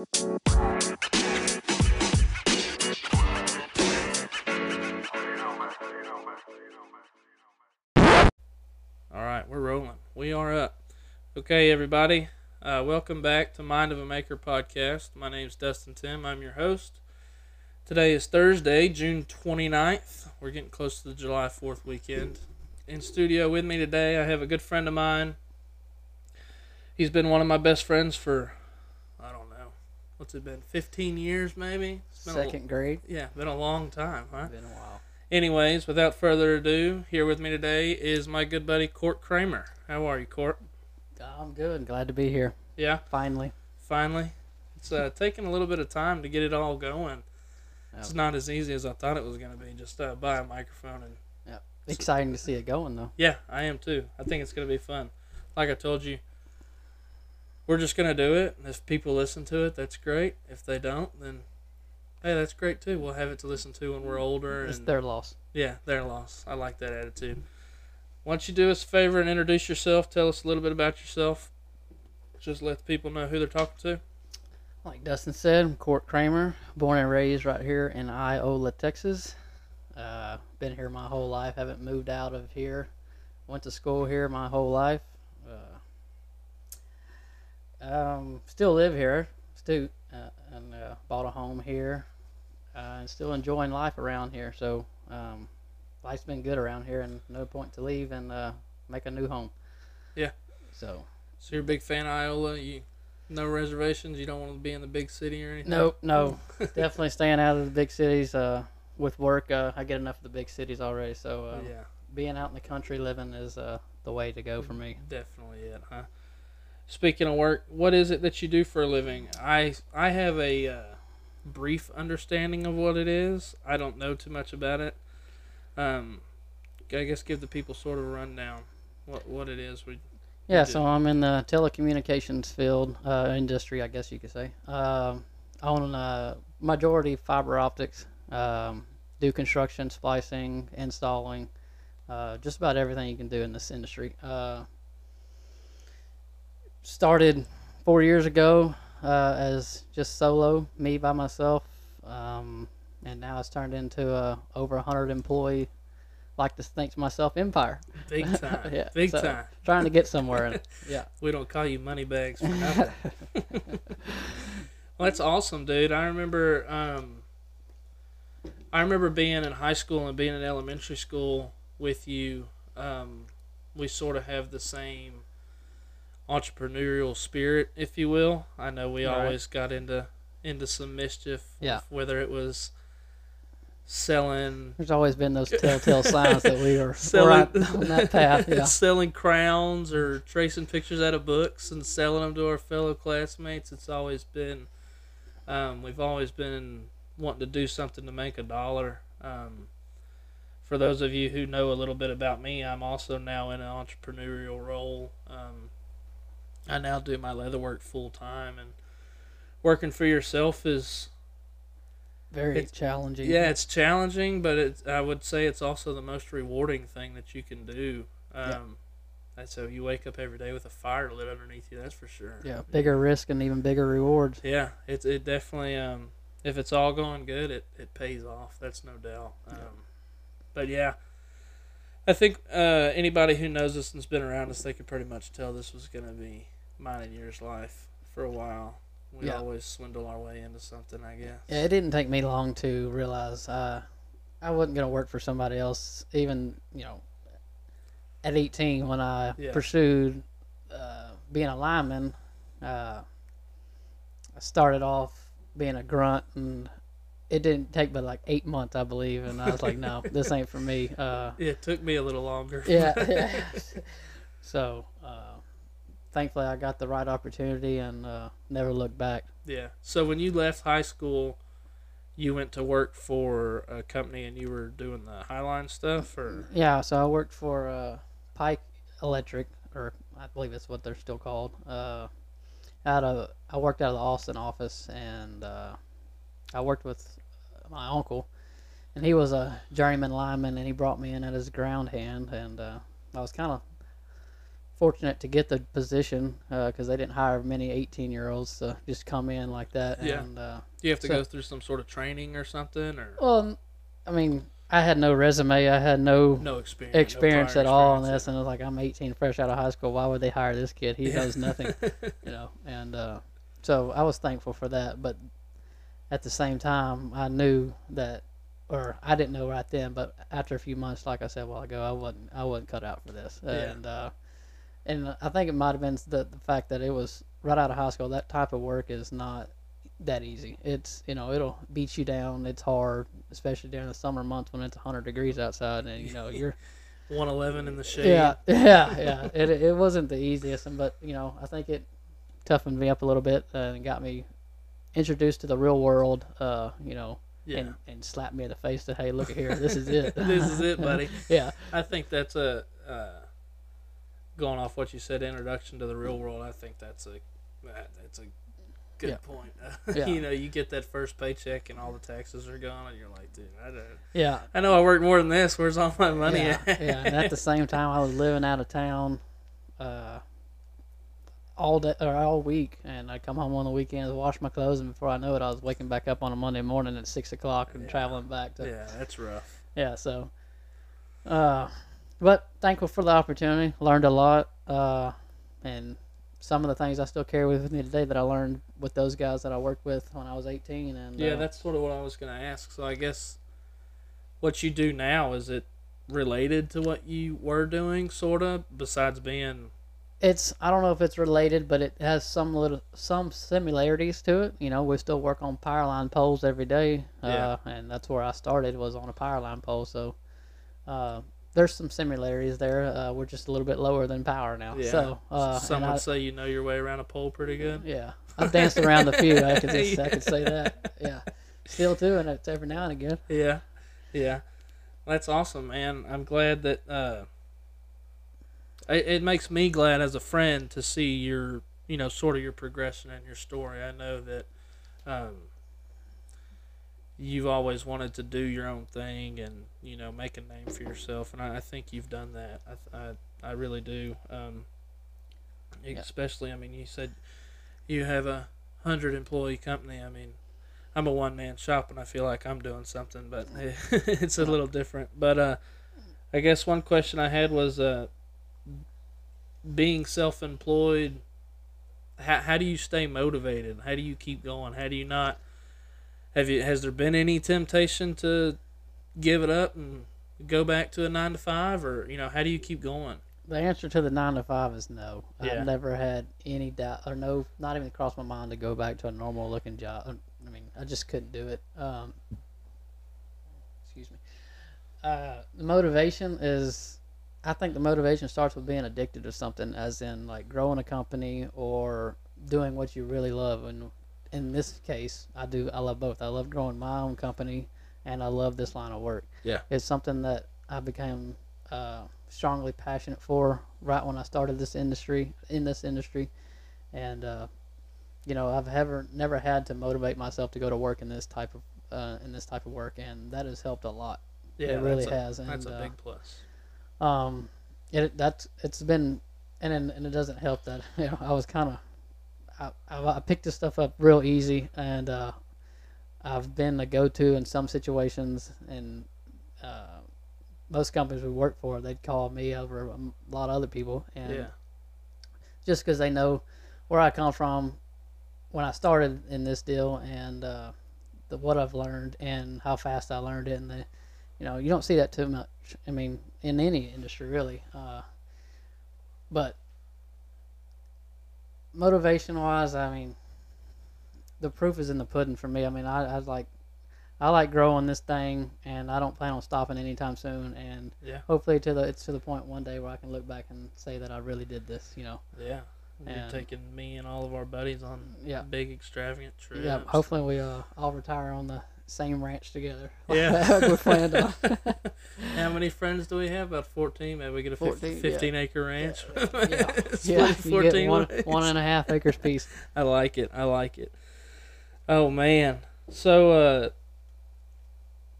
All right, we're rolling. We are up. Okay, everybody. Uh, welcome back to Mind of a Maker podcast. My name's Dustin Tim. I'm your host. Today is Thursday, June 29th. We're getting close to the July 4th weekend. In studio with me today, I have a good friend of mine. He's been one of my best friends for, what's it been, 15 years maybe? Been a- Second grade. yeah, been a long time, huh? Been a while. Anyways, without further ado, here with me today is my good buddy Court Creamer. How are you, Court? I'm good. Glad to be here. Yeah, Finally. finally. It's uh, taking a little bit of time to get it all going. It's not as easy as I thought it was going to be. Just uh, buy a microphone and Yep. Exciting to see it going though. yeah, I am too. I think it's going to be fun. Like I told you, we're just going to do it. And if people listen to it, that's great. If they don't, then hey, that's great too. We'll have it to listen to when we're older. It's and their loss. Yeah, their loss. I like that attitude. Why don't you do us a favor and introduce yourself? Tell us a little bit about yourself. Just let the people know who they're talking to. Like Dustin said, I'm Court Creamer, born and raised right here in Iola, Texas. Uh, been here my whole life. Haven't moved out of here. Went to school here my whole life. Um, still live here. Still uh, and uh, bought a home here. Uh, and still enjoying life around here. So um, life's been good around here, and no point to leave and uh, make a new home. Yeah. So So you're a big fan of Iola. You no reservations. You don't want to be in the big city or anything. no, no, definitely staying out of the big cities. Uh, with work, uh, I get enough of the big cities already. So uh, yeah, being out in the country living is uh, the way to go for me. definitely it, huh? Speaking of work, what is it that you do for a living? I I have a uh, brief understanding of what it is. I don't know too much about it. Um, I guess give the people sort of a rundown what what it is. We Yeah, so I'm in the telecommunications field uh, industry, I guess you could say. Um, own uh, majority fiber optics, um, do construction, splicing, installing, uh, just about everything you can do in this industry. Uh, started four years ago uh, as just solo, me by myself, um, and now it's turned into a over 100 employee, like to think to myself, empire. big time, Yeah, big so- time. Trying to get somewhere it. Yeah. We don't call you money bags for nothing. well, that's awesome, dude. I remember, um, I remember being in high school and being in elementary school with you. Um, we sort of have the same entrepreneurial spirit, if you will. I know we Right. always got into into some mischief. Yeah. Whether it was selling There's always been those telltale signs that we are selling right on that path. Yeah. selling crowns or tracing pictures out of books and selling them to our fellow classmates. It's always been, um, we've always been wanting to do something to make a dollar. Um, for those of you who know a little bit about me, I'm also now in an entrepreneurial role. Um, I now do my leather work full time, and working for yourself is Very challenging. yeah, it's challenging, but it's I would say it's also the most rewarding thing that you can do. Yeah. Um, and so you wake up every day with a fire lit underneath you. That's for sure. Yeah. Bigger risk and even bigger rewards. Yeah, it's it definitely um, if it's all going good, it, it pays off. That's no doubt. Um, But yeah, I think uh, anybody who knows us and's been around us, they could pretty much tell this was going to be mine and yours life for a while. We Yeah. always swindle our way into something, I guess. Yeah, it didn't take me long to realize uh, I wasn't going to work for somebody else. Even you know, at 18 when I Yeah. pursued uh, being a lineman, uh, I started off being a grunt, and it didn't take but like eight months, I believe, and I was like, no, this ain't for me. Uh, It took me a little longer. yeah, yeah. so uh, thankfully, I got the right opportunity and uh, never looked back. Yeah. So when you left high school, you went to work for a company and you were doing the Highline stuff, or Yeah, so I worked for uh, Pike Electric, or I believe that's what they're still called. Uh, out of I worked out of the Austin office, and uh, I worked with my uncle, and he was a journeyman lineman, and he brought me in as his ground hand, and uh, I was kind of fortunate to get the position because they didn't hire many 18 year olds to just come in like that. Yeah. And, uh, Do you have to So- go through some sort of training or something, or well, I mean, I had no resume. I had no no experience? experience prior at all in experience? this, and it was like I'm 18, fresh out of high school. Why would they hire this kid? He Yeah. knows nothing, you know. And uh, so I was thankful for that, but at the same time, I knew that, or I didn't know right then, but after a few months, like I said a while ago, I wasn't I wasn't cut out for this, Yeah. and uh, and I think it might have been the the fact that it was right out of high school. That type of work is not that easy. It's you know it'll beat you down. It's hard, especially during the summer months when it's 100 degrees outside, and you know you're 111 in the shade. yeah, yeah, yeah. It it wasn't the easiest, but you know, I think it toughened me up a little bit and got me introduced to the real world. Uh, you know, yeah. and and slapped me in the face that hey, look at here, this is it. this is it, buddy. yeah, I think that's a uh, going off what you said, introduction to the real world. I think that's a that, that's a good Yeah. point. Yeah. you know, you get that first paycheck and all the taxes are gone, and you're like, dude, I don't. yeah, I know I worked more than this. Where's all my money yeah, at? yeah. And at the same time, I was living out of town. Uh, all day or all week, and I come home on the weekends, wash my clothes, and before I know it, I was waking back up on a Monday morning at six o'clock and Yeah. traveling back to yeah, that's rough. yeah so uh but thankful for the opportunity. Learned a lot uh and some of the things i still carry with me today that i learned with those guys that i worked with when i was 18 and Yeah, uh, that's sort of what I was going to ask. So I guess what you do now is it related to what you were doing, sort of, besides being it's i don't know if it's related but it has some little some similarities to it. You know we still work on power line poles every day uh and that's where i started was on a power line pole. So uh there's some similarities there. Uh, we're just a little bit lower than power now. Yeah. So uh, some I- say you know your way around a pole pretty good. Yeah, I've danced around a few. I could just, I could say that. Yeah, still doing it every now and again. Yeah, yeah, that's awesome, man. I'm glad that uh, it, it makes me glad as a friend to see your, you know, sort of your progression and your story. I know that um, you've always wanted to do your own thing and you know make a name for yourself, and I, I think you've done that. I I, I really do. Um, Especially, I mean, you said you have a hundred employee company. I mean, I'm a one man shop and I feel like I'm doing something, but it's a little different. But uh, I guess one question I had was uh, being self employed. How, how do you stay motivated? How do you keep going? How do you not? Have you has there been any temptation to give it up and go back to a nine to five, or you know how do you keep going? The answer to the nine to five is no. Yeah. I've never had any doubt or no, not even crossed my mind to go back to a normal looking job. I mean, I just couldn't do it. Um, excuse me. Uh, the motivation is, I think the motivation starts with being addicted to something, as in like growing a company or doing what you really love. And in this case, I do. I love both. I love growing my own company, and I love this line of work. Yeah. it's something that I became uh, strongly passionate for right when I started this industry in this industry, and uh, you know I've ever never had to motivate myself to go to work in this type of uh, in this type of work, and that has helped a lot. Yeah, it really a, has, and That's a uh, big plus. um, it that's it's been, and and, and it doesn't help that you know I was kind of, I, I I picked this stuff up real easy, and uh, I've been a go-to in some situations, and uh, most companies we work for, they'd call me over a lot of other people, and Yeah. just because they know where I come from when I started in this deal and uh, the, what I've learned and how fast I learned it. And the, you know, you don't see that too much. I mean, in any industry really. Uh, but motivation wise, I mean, the proof is in the pudding for me. I mean, I, I like. I like growing this thing, and I don't plan on stopping anytime soon. And Yeah. hopefully, to the it's to the point one day where I can look back and say that I really did this. You know, Yeah. You're And- taking me and all of our buddies on Yeah. big extravagant trips. Yeah, hopefully we uh, all retire on the same ranch together. Yeah. we planned on. How many friends do we have? About 14. Maybe we get a 15, yeah. acre ranch. yeah, yeah, you get one, one and a half acres piece. I like it. I like it. Oh man. So uh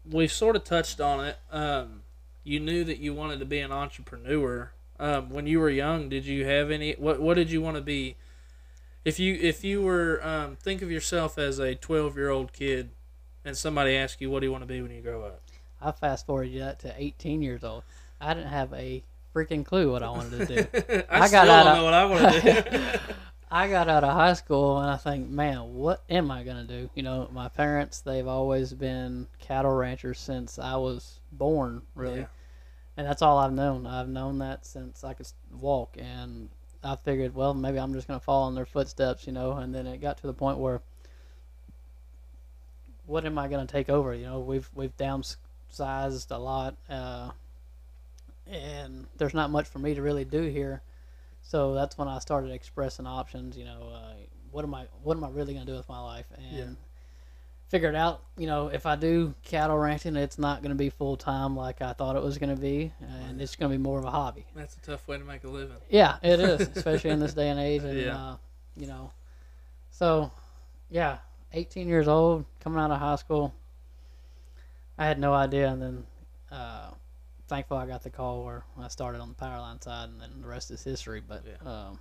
we've sort of touched on it. Um you knew that you wanted to be an entrepreneur. Um, when you were young, did you have any? What What did you want to be? If you if you were um, think of yourself as a twelve year old kid, and somebody asked you, "What do you want to be when you grow up?" I fast forwarded that to 18 years old. I didn't have a freaking clue what I wanted to do. I, I still got out don't of- know what I want to do. I got out of high school and I think, man, what am I gonna do? You know, my parents they've always been cattle ranchers since I was born, really, Yeah. and that's all I've known. I've known that since I could walk, and I figured, well, maybe I'm just gonna follow in their footsteps, you know. And then it got to the point where, what am I gonna take over? You know, we've we've downsized a lot, uh, and there's not much for me to really do here. So that's when I started expressing options. You know, uh, what am I what am I really gonna do with my life? And Yeah. figured out, you know, if I do cattle ranching, it's not gonna be full time like I thought it was gonna be, and it's gonna be more of a hobby. That's a tough way to make a living. Yeah, it is, especially in this day and age. And, Yeah. uh, you know, so yeah, 18 years old, coming out of high school. I had no idea, and then uh, thankful I got the call where I started on the power line side, and then the rest is history. But Yeah. um,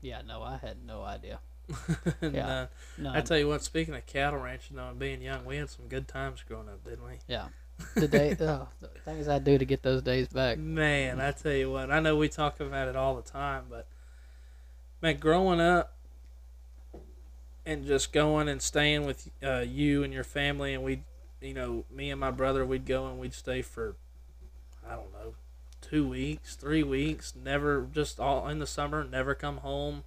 yeah, no, I had no idea. Yeah. No, I tell you what, speaking of cattle ranching though and being young, we had some good times growing up, didn't we? yeah, the day, oh, the things I do to get those days back. Man, I tell you what, I know we talk about it all the time, but man, growing up and just going and staying with uh, you and your family, and we, you know, me and my brother, we'd go and we'd stay for, I don't know, two weeks, three weeks, never just all in the summer, never come home.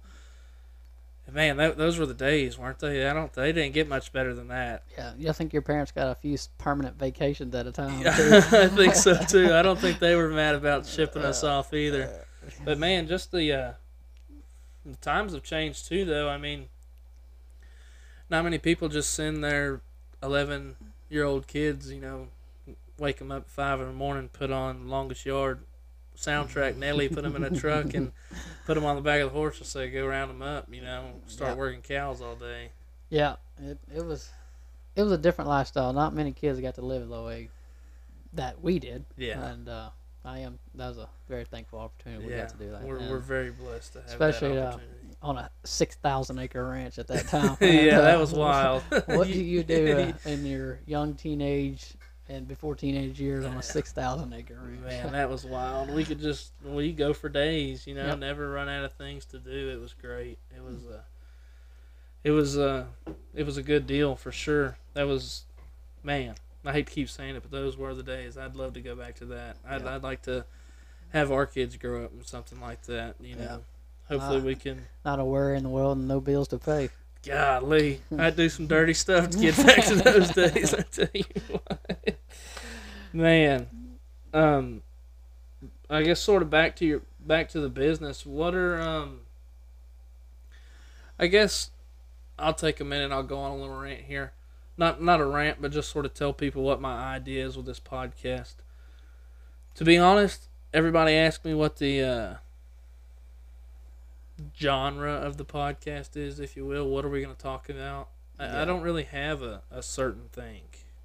And man, that, those were the days, weren't they? I don't. They didn't get much better than that. Yeah, I think your parents got a few permanent vacations at a time. Yeah. I think so too. I don't think they were mad about shipping us off either. But man, just the uh, the times have changed too, though. I mean, not many people just send their eleven year old kids, you know, wake them up at five in the morning, put on longest yard soundtrack, Nelly, put them in a truck, and put them on the back of the horse and say, "Go round them up," you know, start Yeah. working cows all day. Yeah, it, it was it was a different lifestyle. Not many kids got to live the way that we did. Yeah. And uh, I am that was a very thankful opportunity we yeah, got to do that. we're And we're very blessed to have Especially, that uh, opportunity. On a six thousand acre ranch at that time. yeah, that was wild. what do you do uh, in your young teenage and before teenage years on a six thousand acre ranch? Man, that was wild. We could just we go for days, you know, Yep. never run out of things to do. It was great. It was uh it was uh it was a good deal for sure. That was man, I hate to keep saying it, but those were the days. I'd love to go back to that. I'd Yeah. I'd like to have our kids grow up in something like that, you know. Yeah. Hopefully Uh, we can Not a worry in the world and no bills to pay. golly, I'd do some dirty stuff to get back to those days, I tell you what. Man. Um I guess sort of back to your back to the business. What are um I guess I'll take a minute, I'll go on a little rant here. Not not a rant, but just sort of tell people what my idea is with this podcast. To be honest, everybody asked me what the uh genre of the podcast is, if you will. What are we going to talk about? I, I don't really have a, a certain thing.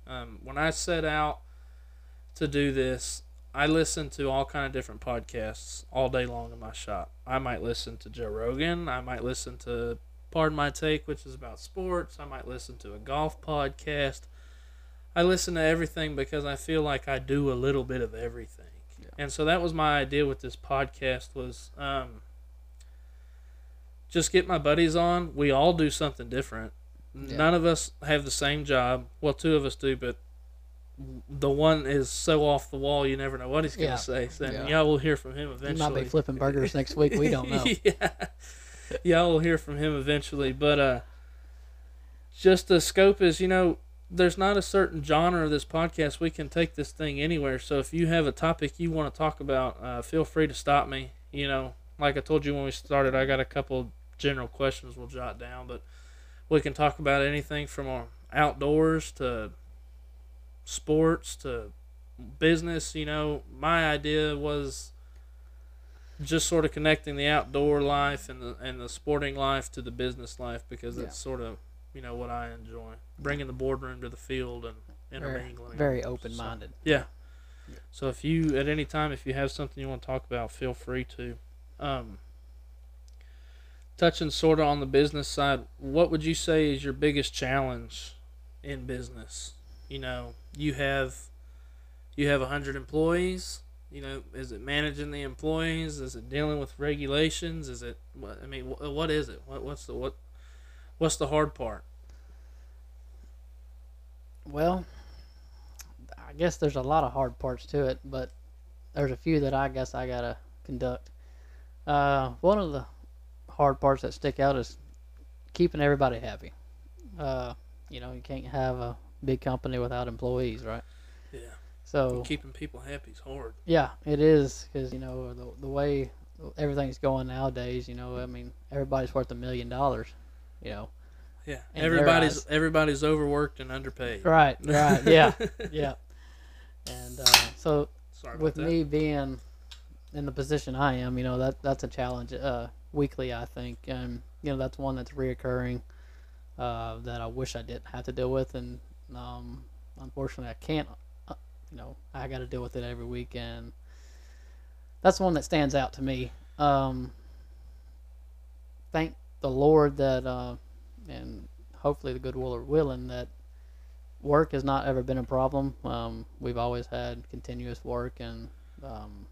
Um, when I set out to do this, I listen to all kind of different podcasts all day long in my shop. I might listen to Joe Rogan. I might listen to Pardon My Take, which is about sports. I might listen to a golf podcast. I listen to everything because I feel like I do a little bit of everything. Yeah. And so that was my idea with this podcast was um, just get my buddies on. We all do something different. Yeah. None of us have the same job. Well, two of us do, but the one is so off the wall you never know what he's gonna Yeah. say. So Yeah. y'all will hear from him eventually. might be flipping burgers next week. We don't know. yeah, y'all will hear from him eventually. But uh, just the scope is, you know, there's not a certain genre of this podcast. We can take this thing anywhere. So if you have a topic you want to talk about, uh, feel free to stop me. You know, like I told you when we started, I got a couple general questions we'll jot down, but we can talk about anything from our outdoors to sports to business. You know, my idea was just sort of connecting the outdoor life and the and the sporting life to the business life because Yeah. it's sort of you know what I enjoy bringing the boardroom to the field and Very, intermingling. very open minded. yeah, So if you at any time if you have something you want to talk about, feel free to. Um, touching sort of on the business side, what would you say is your biggest challenge in business? You know, you have you have a hundred employees. You know, is it managing the employees? Is it dealing with regulations? Is it? What I mean, wh- what is it? What what's the what? What's the hard part? Well, I guess there's a lot of hard parts to it, but there's a few that I guess I gotta conduct. Uh, one of the hard parts that stick out is keeping everybody happy. Uh, you know, you can't have a big company without employees, right? Yeah, So keeping people happy is hard. yeah, it is because you know the the way everything's going nowadays. You know, I mean, everybody's worth a million dollars. You know, Yeah, everybody's everybody's overworked and underpaid. right, right, yeah, yeah. And uh, so Sorry with that. me being in the position I am, you know that that's a challenge uh, weekly. I think, and you know that's one that's reoccurring uh, that I wish I didn't have to deal with, and um, unfortunately I can't. Uh, you know, I got to deal with it every week, and that's one that stands out to me. Um, thank the Lord that, uh, and hopefully the good will are willing that work has not ever been a problem. Um, we've always had continuous work, and um,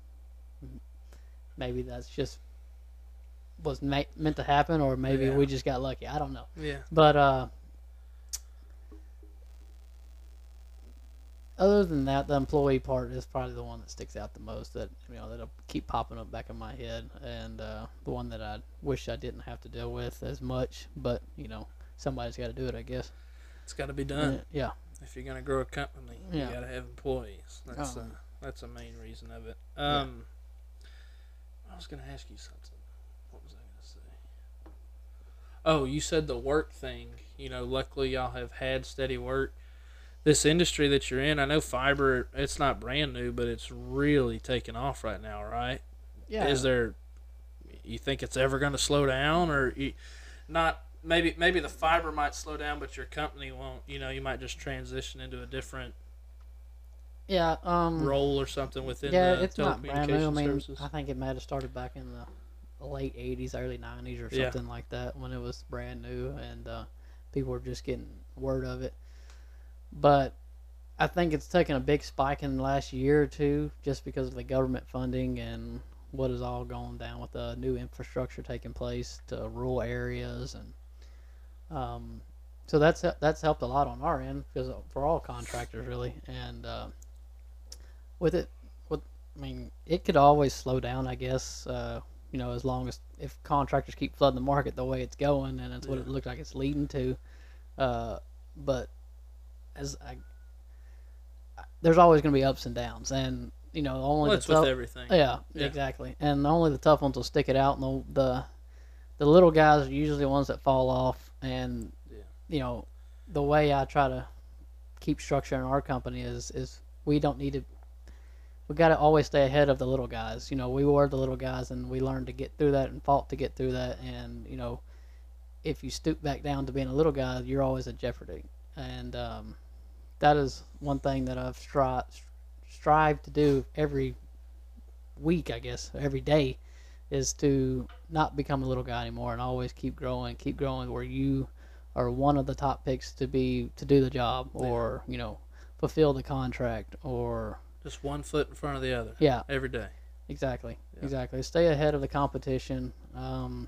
maybe that's just was ma- meant to happen, or maybe Yeah. we just got lucky. I don't know. Yeah, But uh, other than that, the employee part is probably the one that sticks out the most. That you know that'll keep popping up back in my head, and uh, the one that I wish I didn't have to deal with as much. But you know, somebody's got to do it, I guess. it's got to be done. Yeah. If you're gonna grow a company, Yeah. you got to have employees. That's Um, uh, that's a main reason of it. Yeah. Um, I was gonna ask you something. What was I gonna say? Oh, you said the work thing. You know, luckily y'all have had steady work. This industry that you're in, I know fiber. It's not brand new, but it's really taking off right now, right? Yeah. Is there? You think it's ever going to slow down, or you, not? Maybe maybe the fiber might slow down, but your company won't. You know, you might just transition into a different yeah. Um. role or something within yeah, the it's not brand new. I mean, services. I think it might have started back in the late '80s, early '90s, or Yeah. something like that, when it was brand new and uh, people were just getting word of it. But I think it's taken a big spike in the last year or two, just because of the government funding and what has all gone down with the new infrastructure taking place to rural areas, and um, so that's that's helped a lot on our end because for all contractors really, and uh, with it I mean, it could always slow down, I guess. Uh, you know, as long as if contractors keep flooding the market the way it's going, and it's what it looks like it's leading to. Uh, but as I, I- there's always going to be ups and downs, and you know, only well, the it's with tough, everything. yeah, Yeah. exactly, and only the tough ones will stick it out, and the the, the little guys are usually the ones that fall off, and Yeah. you know, the way I try to keep structure in our company is is we don't need to we got to always stay ahead of the little guys. You know, we were the little guys, and we learned to get through that and fought to get through that. And you know, if you stoop back down to being a little guy, you're always at jeopardy. And um, that is one thing that I've stri- strived to do every week, I guess, every day, is to not become a little guy anymore and always keep growing, keep growing, where you are one of the top picks to be to do the job, Yeah. or you know, fulfill the contract, or Just one foot in front of the other yeah, every day. Exactly. Yeah. Exactly. Stay ahead of the competition, um,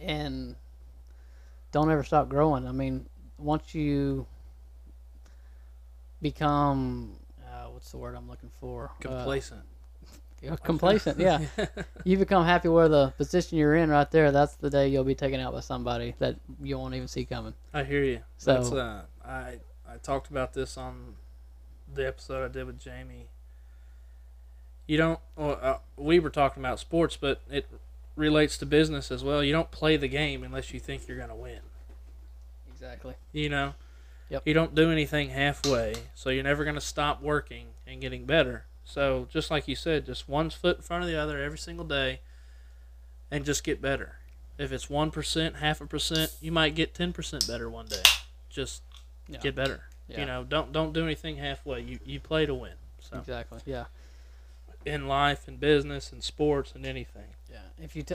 and don't ever stop growing. I mean, once you become uh, what's the word I'm looking for? Complacent. Uh, complacent. Yeah. you become happy where the position you're in right there. That's the day you'll be taken out by somebody that you won't even see coming. I hear you. So- That's uh, I I talked about this on the episode I did with Jamie. You don't. Well, uh, we were talking about sports, but it relates to business as well. You don't play the game unless you think you're gonna win. Exactly. You know. Yep. You don't do anything halfway, so you're never gonna stop working and getting better. So just like you said, just one foot in front of the other every single day, and just get better. If it's one percent, half a percent, you might get ten percent better one day. Just Yeah. get better. Yeah. You know, don't don't do anything halfway. You you play to win. So Exactly. Yeah. in life, in business, in sports, and anything. Yeah. If you, t-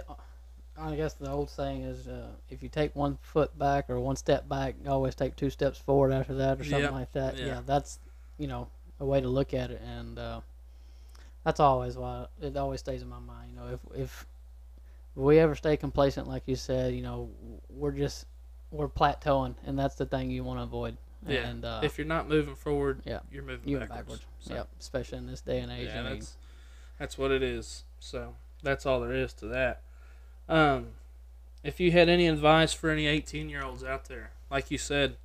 I guess the old saying is, uh, if you take one foot back or one step back, you always take two steps forward after that, or something Yeah, like that. yeah. Yeah. That's, you know, a way to look at it, and uh, that's always why it always stays in my mind. You know, if if we ever stay complacent, like you said, you know, we're just we're plateauing, and that's the thing you want to avoid. Yeah. And uh, if you're not moving forward, yeah, you're moving you backwards. backwards. So, Yep. Especially in this day and age. Yeah, I mean, that's that's what it is. So that's all there is to that. Um, if you had any advice for any 18 year olds out there, like you said,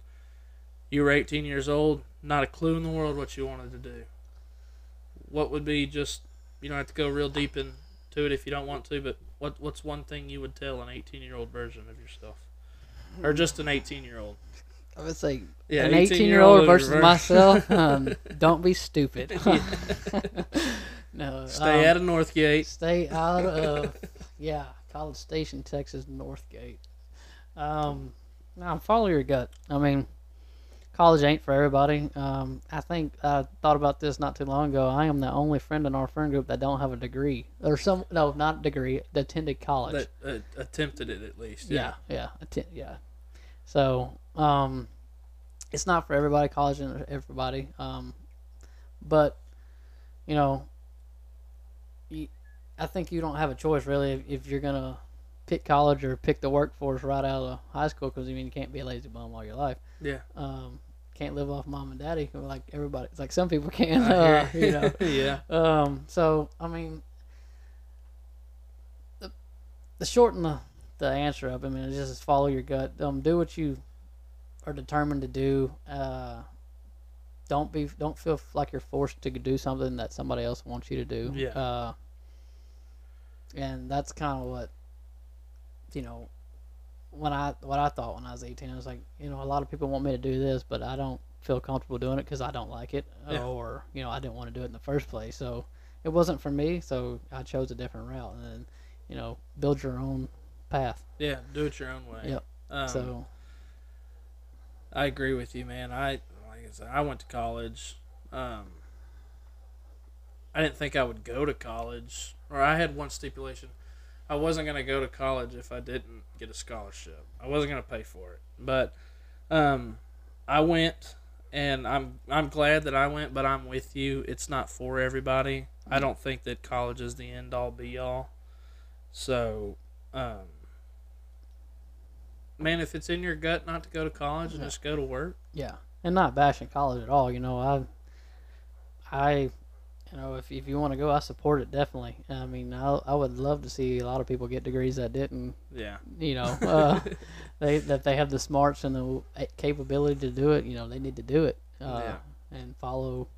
you were 18 years old, not a clue in the world what you wanted to do. What would be just you don't have to go real deep into it if you don't want to, but what what's one thing you would tell an 18 year old version of yourself, or just an 18 year old? I would say Yeah, an 18 year old versus reverse. myself, um, don't be stupid. no, Stay um, out of Northgate. Stay out of yeah, College Station, Texas, Northgate. Um, now follow your gut. I mean, college ain't for everybody. Um, I think I thought about this not too long ago. I am the only friend in our friend group that don't have a degree or some no, not degree, attended college. That uh, attempted it at least. Yeah, yeah, atten- yeah. So, um, it's not for everybody. College and everybody. Um, but you know, you, I think you don't have a choice really if, if you're gonna pick college or pick the workforce right out of high school because I mean you can't be a lazy bum all your life. Yeah. Um, can't live off mom and daddy like everybody. It's like some people can. Uh, hear you know. yeah. Um, so I mean, the the short and the, the answer of I mean, just follow your gut. Um, do what you are determined to do. Uh, don't be don't feel like you're forced to do something that somebody else wants you to do. Yeah. Uh, and that's kind of what you know. When I what I thought when I was 18, I was like, you know, a lot of people want me to do this, but I don't feel comfortable doing it because I don't like it, Yeah. or you know, I didn't want to do it in the first place. So it wasn't for me, so I chose a different route, and then you know, build your own path. Yeah, do it your own way. Yep. Um, so I agree with you, man. I like I said, I went to college. Um, I didn't think I would go to college, or I had one stipulation: I wasn't going to go to college if I didn't get a scholarship. I wasn't going to pay for it, but um, I went, and I'm I'm glad that I went. But I'm with you; it's not for everybody. I don't think that college is the end all be all. So, um, man, if it's in your gut not to go to college and Yeah. just go to work, yeah, and not bashing college at all. You know, I, I, you know, if if you want to go, I support it definitely. I mean, I I would love to see a lot of people get degrees that didn't. yeah, You know, uh, they that they have the smarts and the capability to do it. You know, they need to do it. Uh, Yeah. And follow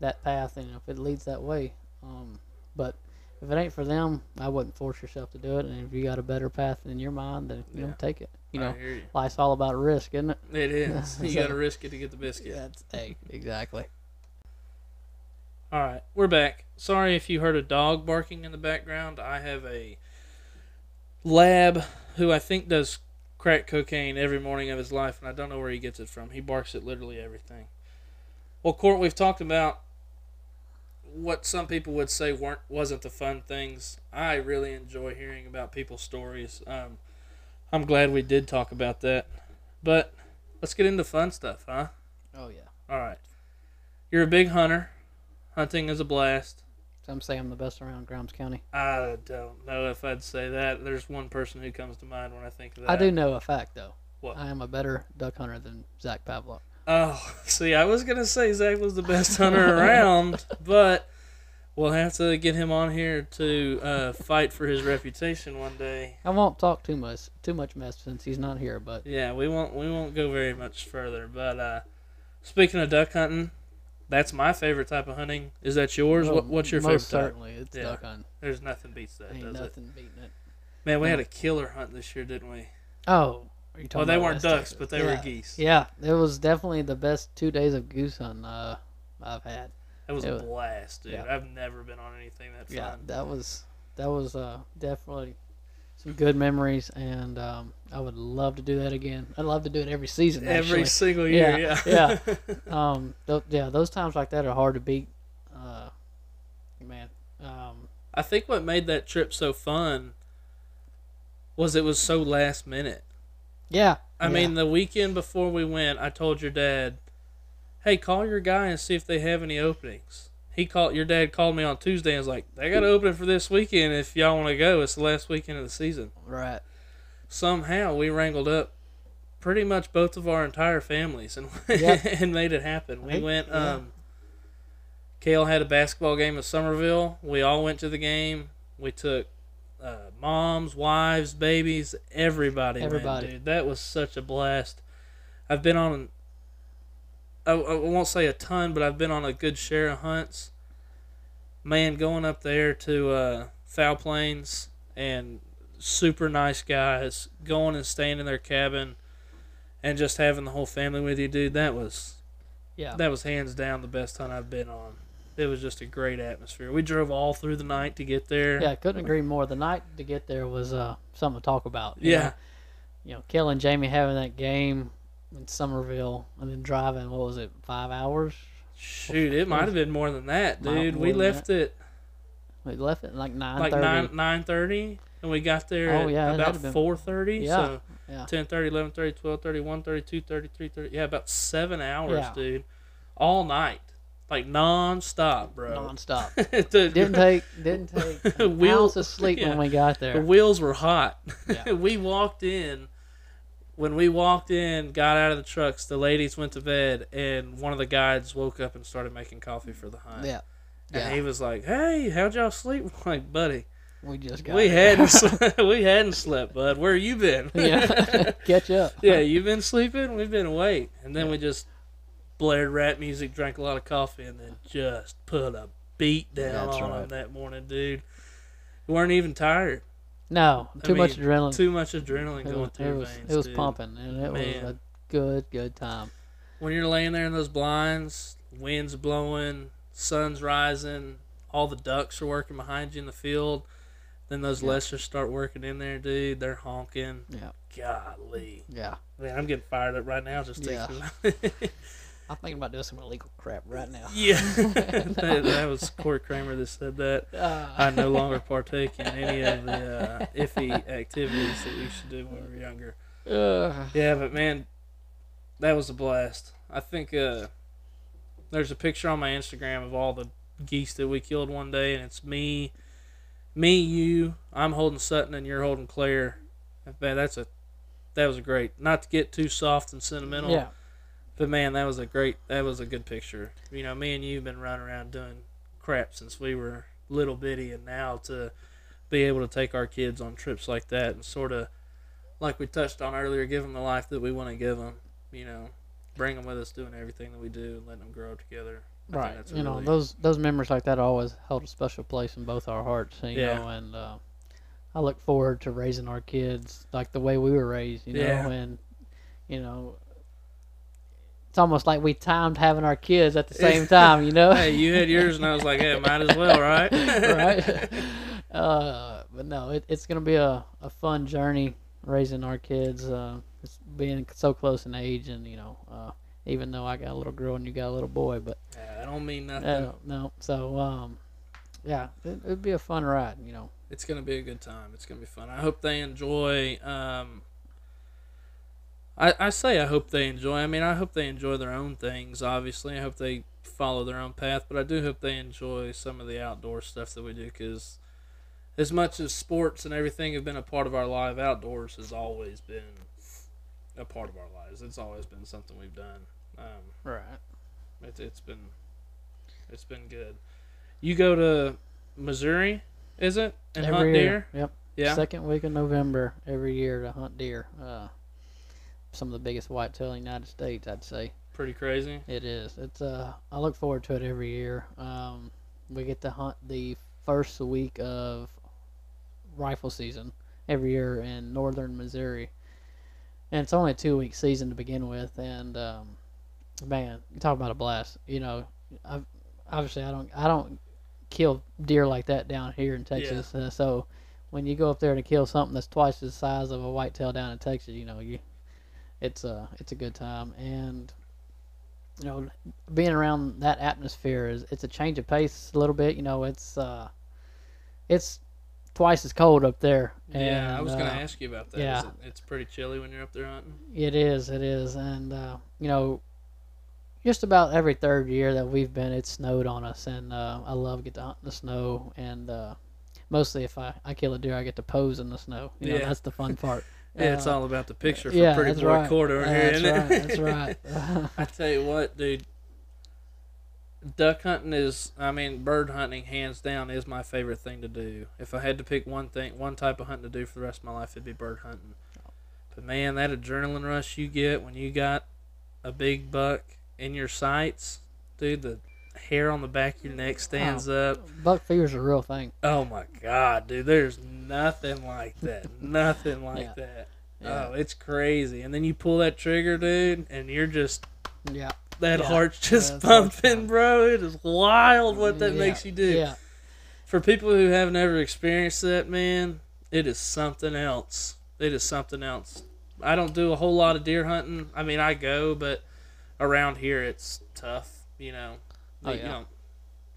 that path, and if it leads that way, um, but if it ain't for them, I wouldn't force yourself to do it. And if you got a better path in your mind, then you Yeah. know, take it. You know, you. life's all about risk, isn't it? It is. you got to risk it to get the biscuit. That's hey, exactly. All right, we're back. Sorry if you heard a dog barking in the background. I have a lab who I think does crack cocaine every morning of his life, and I don't know where he gets it from. He barks at literally everything. Well, Court, we've talked about what some people would say weren't wasn't the fun things. I really enjoy hearing about people's stories. Um, I'm glad we did talk about that, but let's get into fun stuff, huh? Oh yeah. All right. You're a big hunter. Hunting is a blast. Some say I'm the best around Grimes County. I don't know if I'd say that. There's one person who comes to mind when I think of that. I do know a fact though. What? I am a better duck hunter than Zach Pavlov. Oh, see, I was gonna say Zach was the best hunter around, but we'll have to get him on here to uh, fight for his reputation one day. I won't talk too much too much mess since he's not here, but Yeah, we won't we won't go very much further. But uh, speaking of duck hunting, that's my favorite type of hunting. Is that yours? well, what, what's your favorite most type? certainly it's Yeah. duck hunting. There's nothing beats that, Ain't does it? nothing beating it. Man, we Yeah. had a killer hunt this year, didn't we? Oh, are you talking Well, they weren't West ducks, Texas? but they yeah. were geese. Yeah, it was definitely the best two days of goose hunting uh, I've had. That was It a was- blast, dude. yeah. I've never been on anything that fun. Yeah, that was that was uh, definitely some good memories, and um, I would love to do that again. I'd love to do it every season. Every actually. single year, yeah. Yeah, um, th- yeah, those times like that are hard to beat. Uh, man. Um, I think what made that trip so fun was it was so last minute. yeah. I yeah. mean, the weekend before we went, I told your dad, "Hey, call your guy and see if they have any openings." He called your dad called me on Tuesday and was like, "They got an opening for this weekend if y'all want to go. It's the last weekend of the season." right. Somehow we wrangled up pretty much both of our entire families and Yep. and made it happen. We went. yeah. Um, Kale had a basketball game at Somerville. We all went to the game. We took uh, moms, wives, babies, everybody. Everybody. went, dude. That was such a blast. I've been on. I, I won't say a ton, but I've been on a good share of hunts. Man, going up there to uh, Foul Plains and super nice guys going and staying in their cabin and just having the whole family with you, dude. That was Yeah. that was hands down the best hunt I've been on. It was just a great atmosphere. We drove all through the night to get there. Yeah, I couldn't agree more. The night to get there was uh, something to talk about. Yeah. know? You know, Kel and Jamie having that game in Somerville and then driving, what was it, five hours? Shoot, it might have been more than that, dude. We left it We left at like 9 like nine nine thirty, and we got there Oh, yeah, it about four thirty. Yeah, So yeah. 10 11 12 1 2 3 Yeah, about seven hours, Yeah. dude. All night. Like non-stop, bro. Non-stop. Didn't take didn't take an Wheel- ounce of sleep yeah. when we got there. The wheels were hot. Yeah. we walked in. When we walked in, got out of the trucks, the ladies went to bed, and one of the guides woke up and started making coffee for the hunt. Yeah. And Yeah. he was like, "Hey, how'd y'all sleep?" I'm like, buddy, We just got we hadn't we hadn't slept, bud. Where you been? yeah. Catch up. yeah, you've been sleeping. We've been awake, and then we just blared rap music, drank a lot of coffee, and then just put a beat down That's on right. them that morning, dude. We weren't even tired. No, I too much adrenaline. Too much adrenaline it going was, through it was, veins. it was dude. pumping, and it Man. was a good, good time. When you're laying there in those blinds, winds blowing, sun's rising, all the ducks are working behind you in the field. Then those Yeah. lessers start working in there, dude. They're honking. Yeah. Golly. Yeah. Man, I'm getting fired up right now just Yeah. thinking it. I'm thinking about doing some illegal crap right now. yeah. that, that was Court Creamer that said that. Uh, I no longer partake in any of the uh, iffy activities that we used to do when we were younger. uh, Yeah, but man, that was a blast. I think uh, there's a picture on my Instagram of all the geese that we killed one day, and it's me, me, you. I'm holding Sutton, and you're holding Claire. Man, that's a that was a great. Not to get too soft and sentimental, yeah. But man, that was a great. That was a good picture. You know, me and you have been running around doing crap since we were little bitty, and now to be able to take our kids on trips like that and sort of, like we touched on earlier, give them the life that we want to give them. You know, bring them with us, doing everything that we do, and letting them grow together. I Right. You know, really- those those memories like that always held a special place in both our hearts. You Yeah. know, and uh, I look forward to raising our kids like the way we were raised. You know, Yeah. and you know. It's almost like we timed having our kids at the same time, you know. Hey, you had yours, and I was like, hey, might as well, right? right? Uh, but no, it, it's gonna be a, a fun journey raising our kids. Uh, it's being so close in age, and you know, uh, even though I got a little girl and you got a little boy, but Yeah, I don't mean nothing. no. So um, yeah, it, it'd be a fun ride. You know, it's gonna be a good time. It's gonna be fun. I hope they enjoy. Um, I I say I hope they enjoy. I mean, I hope they enjoy their own things. Obviously, I hope they follow their own path. But I do hope they enjoy some of the outdoor stuff that we do. Because as much as sports and everything have been a part of our life, outdoors has always been a part of our lives. It's always been something we've done. Um, right? it's it's been it's been good. You go to Missouri, is it? And every hunt year. deer. Yep. Yeah. Second week of November every year to hunt deer. Uh, some of the biggest whitetail in the United States, I'd say. Pretty crazy. It is. It's uh I look forward to it every year. Um we get to hunt the first week of rifle season every year in northern Missouri. And it's only a two week season to begin with and um man, you talk about a blast. You know, I obviously I don't I don't kill deer like that down here in Texas. Uh, so when you go up there to kill something that's twice the size of a whitetail down in Texas, you know, you it's a it's a good time and you know, being around that atmosphere is it's a change of pace a little bit. You know, it's uh, it's twice as cold up there. yeah, I and, was gonna uh, ask you about that yeah. it, it's pretty chilly when you're up there hunting. It is, it is, and uh, you know, just about every third year that we've been, it snowed on us, and uh, I love get to hunt in the snow, and uh, mostly if I, I kill a deer, I get to pose in the snow. You know, Yeah. that's the fun part. Yeah, it's Uh, all about the picture for yeah, Pretty Boy right. Court over here, that's isn't right. it? That's right. I tell you what, dude. Duck hunting is, I mean, bird hunting, hands down, is my favorite thing to do. If I had to pick one thing, one type of hunting to do for the rest of my life, it'd be bird hunting. But man, that adrenaline rush you get when you got a big buck in your sights, dude, the hair on the back of your neck stands oh, up. Buck fever's a real thing. Oh my god, dude, there's nothing like that. nothing like Yeah. that. Yeah. Oh, it's crazy. And then you pull that trigger, dude, and you're just Yeah. that Yeah. heart's just pumping, bro. It is wild what that makes you do. Yeah. For people who have never experienced that, man, it is something else. It is something else. I don't do a whole lot of deer hunting. I mean, I go, but around here it's tough. You know, Oh, you yeah. don't,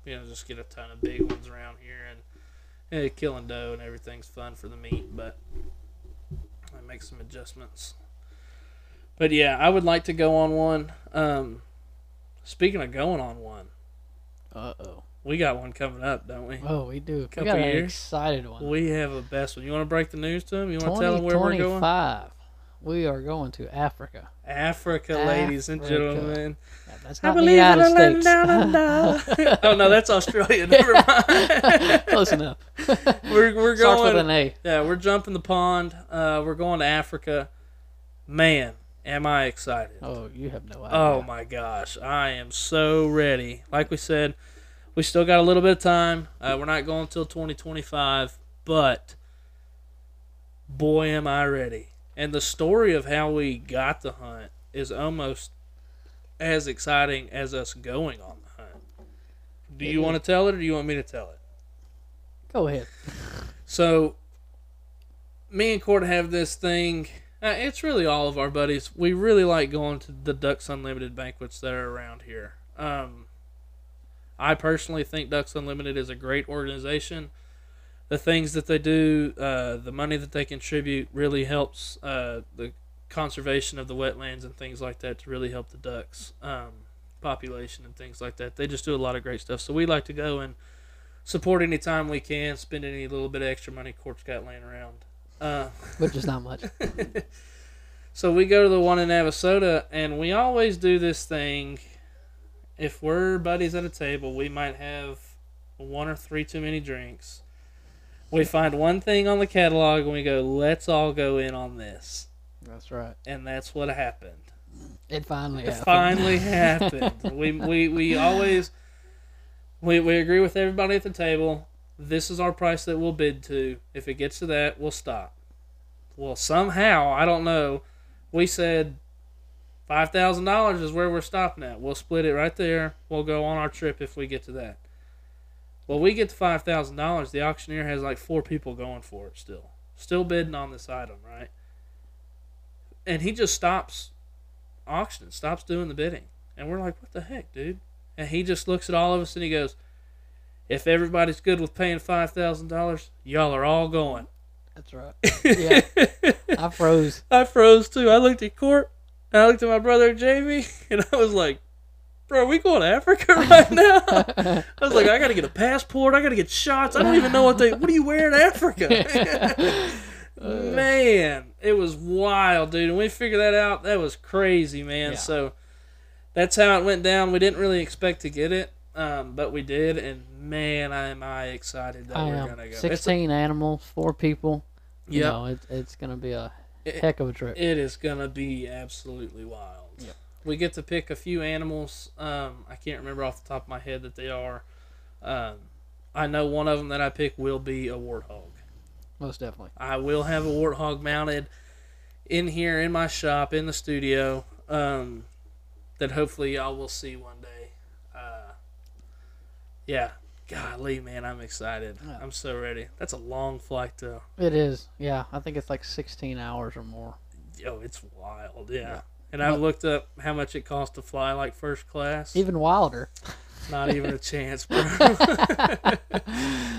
you know, just get a ton of big ones around here, and eh, killing doe and everything's fun for the meat, but I make some adjustments. But yeah, I would like to go on one. Um, speaking of going on one, Uh oh. we got one coming up, don't we? Oh, we do. Couple we got an excited one. We have a best one. You want to break the news to them? You want to tell them where we're going? 2025. We are going to Africa. Africa, ladies and gentlemen. Yeah, that's I not the believe United in a States. land down under. oh no, that's Australia. Never mind. Close enough. we're we're Starts with going. an A. Yeah, we're jumping the pond. Uh, we're going to Africa. Man, am I excited! Oh, you have no idea. Oh my gosh, I am so ready. Like we said, we still got a little bit of time. Uh, we're not going until 2025, but boy, am I ready. And the story of how we got the hunt is almost as exciting as us going on the hunt. Do you want to tell it or do you want me to tell it? Go ahead. So, me and Court have this thing. Uh, it's really all of our buddies. We really like going to the Ducks Unlimited banquets that are around here. Um, I personally think Ducks Unlimited is a great organization. The things that they do, uh, the money that they contribute, really helps uh, the conservation of the wetlands and things like that to really help the ducks um, population and things like that. They just do a lot of great stuff. So we like to go and support anytime we can, spend any little bit of extra money Court's got laying around. Uh, Which is not much. so we go to the one in Navasota, and we always do this thing. If we're buddies at a table, we might have one or three too many drinks. We find one thing on the catalog, and we go, "Let's all go in on this," That's right. and that's what happened. It finally happened. It happened. finally happened. We, we, we always we, we agree with everybody at the table. This is our price that we'll bid to. If it gets to that, we'll stop. Well, somehow I don't know. We said five thousand dollars is where we're stopping at. We'll split it right there. We'll go on our trip if we get to that. Well, we get to five thousand dollars. The auctioneer has like four people going for it still, still bidding on this item, right? And he just stops auctioning, stops doing the bidding. And we're like, what the heck, dude? And he just looks at all of us and he goes, if everybody's good with paying $5,000, y'all are all going. That's right. Yeah. I froze. I froze too. I looked at Court, and I looked at my brother Jamie, and I was like, bro, are we going to Africa right now? I was like, I got to get a passport. I got to get shots. I don't even know what they, what do you wear in Africa? man, it was wild, dude. And we figured that out. That was crazy, man. Yeah. So that's how it went down. We didn't really expect to get it, um, but we did. And man, am I excited that I we're gonna go. It's a- 16 animals, four people. You know, it, it's going to be a It- heck of a trip. It is gonna be absolutely wild. We get to pick a few animals. Um, I can't remember off the top of my head that they are. Um, I know one of them that I pick will be a warthog. Most definitely. I will have a warthog mounted in here in my shop in the studio. Um, that hopefully y'all will see one day. Uh, yeah, golly, man, I'm excited. Yeah. I'm so ready. That's a long flight though. It is. Yeah. I think it's like 16 hours or more. Yo, it's wild. Yeah. And I've looked up how much it costs to fly like first class. Even wilder. Not even a chance, bro.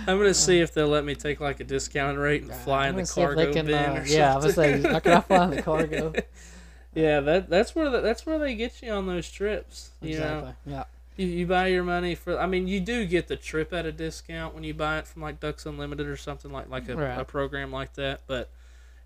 I'm gonna see if they'll let me take like a discounted rate and fly in the gonna see if cargo can, bin uh, or yeah, I was can I fly in the cargo? yeah, that that's where the, that's where they get you on those trips. You know, exactly. Yeah. you, you buy your money for. I mean, you do get the trip at a discount when you buy it from like Ducks Unlimited or something like like a, Right. a program like that. But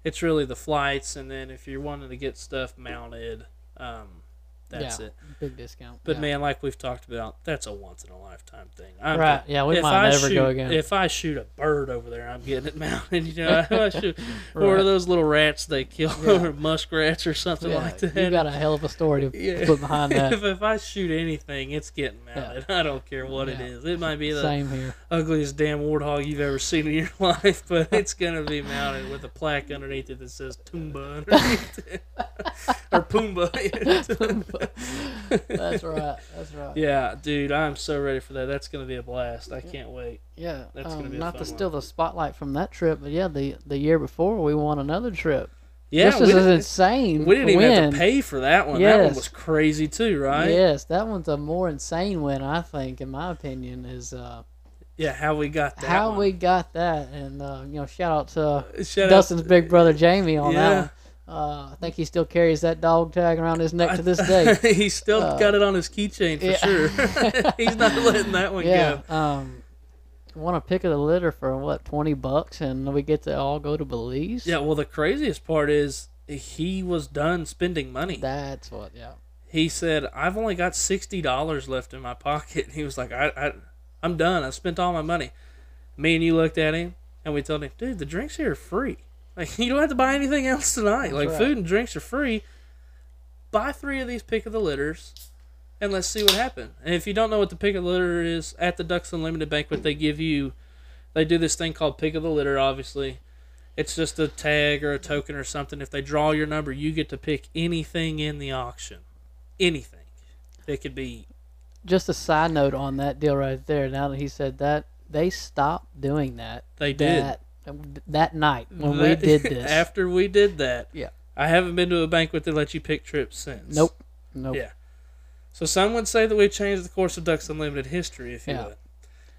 it's really the flights, and then if you're wanting to get stuff mounted, um, that's yeah. it. Big discount. But yeah. man, like we've talked about, that's a once in a lifetime thing. I'm Right. Yeah, we might I never shoot, go again. If I shoot a bird over there, I'm getting it mounted. You know, if I shoot, or Right. those little rats they kill, Yeah. or muskrats or something like that. You got a hell of a story to put behind that. if, if I shoot anything, it's getting mounted. I don't care what it is. It might be the Same here. ugliest damn warthog you've ever seen in your life, but it's gonna be mounted with a plaque underneath it that says Toomba underneath it. or Pumbaa. That's right. That's right. yeah, dude, I'm so ready for that. That's gonna be a blast. I can't wait. Yeah, That's gonna um, be a not to one. steal the spotlight from that trip, but yeah, the the year before we won another trip. Yeah, this is insane. we didn't even have to pay for that one. That one was crazy too, right? Yes, that one's a more insane win, I think, in my opinion, is uh, Yeah, how we got that. how one. we got that. And uh, you know, shout out to Shout out Dustin's to- big brother Jamie on Yeah. that one. Uh, I think he still carries that dog tag around his neck to this day. He's still Uh, got it on his keychain for yeah. sure. He's not letting that one yeah. go. Um, want to pick of the litter for what twenty bucks, and we get to all go to Belize. Yeah, well, the craziest part is he was done spending money. That's what. Yeah. he said, "I've only got sixty dollars left in my pocket." And he was like, "I, I, I'm done. I spent all my money." Me and you looked at him, and we told him, "Dude, the drinks here are free. Like, you don't have to buy anything else tonight. That's like, right. food and drinks are free. Buy three of these pick of the litters." And let's see what happens. And if you don't know what the pick of the litter is, at the Ducks Unlimited banquet, they give you, they do this thing called pick of the litter. Obviously, it's just a tag or a token or something. If they draw your number, you get to pick anything in the auction, anything. It could be Just a side note on that deal right there. Now that he said that, they stopped doing that. They did. that, that night when That- we did this. After we did that, Yeah. I haven't been to a banquet that let you pick trips since. Nope. Nope. Yeah. So some would say that we changed the course of Ducks Unlimited history, if you Yeah. would.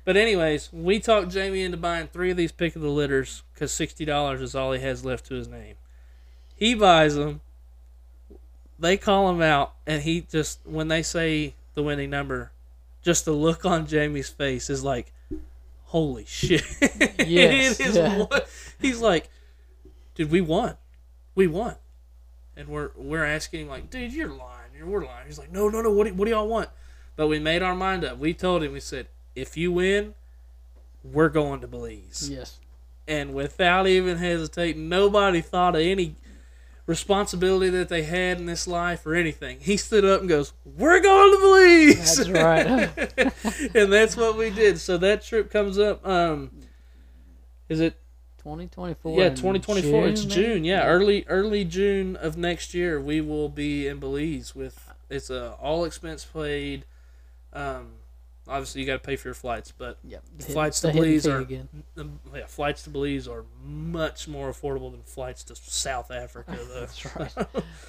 But anyways, we talked Jamie into buying three of these pick of the litters because sixty dollars is all he has left to his name. He buys them. They call him out, and he just when they say the winning number, just the look on Jamie's face is like, "Holy shit!" Yes, is yeah. He's like, "Dude, we won, we won," and we're we're asking him like, "Dude, you're lying. You're we're lying." He's like, "No, no, no. What do, what do y'all want?" But we made our mind up. We told him. We said, "If you win, we're going to Belize." Yes. And without even hesitating, nobody thought of any responsibility that they had in this life or anything. He stood up and goes, "We're going to Belize." That's right. and that's what we did. So that trip comes up. Um, is it 2024. yeah, in 2024. it's maybe? June. Yeah, early early June of next year. We will be in Belize with it's a all expense paid. Um, obviously you got to pay for your flights, but Yep. Flights to Belize are- yeah, flights to Belize are much more affordable than flights to South Africa. Though. That's right.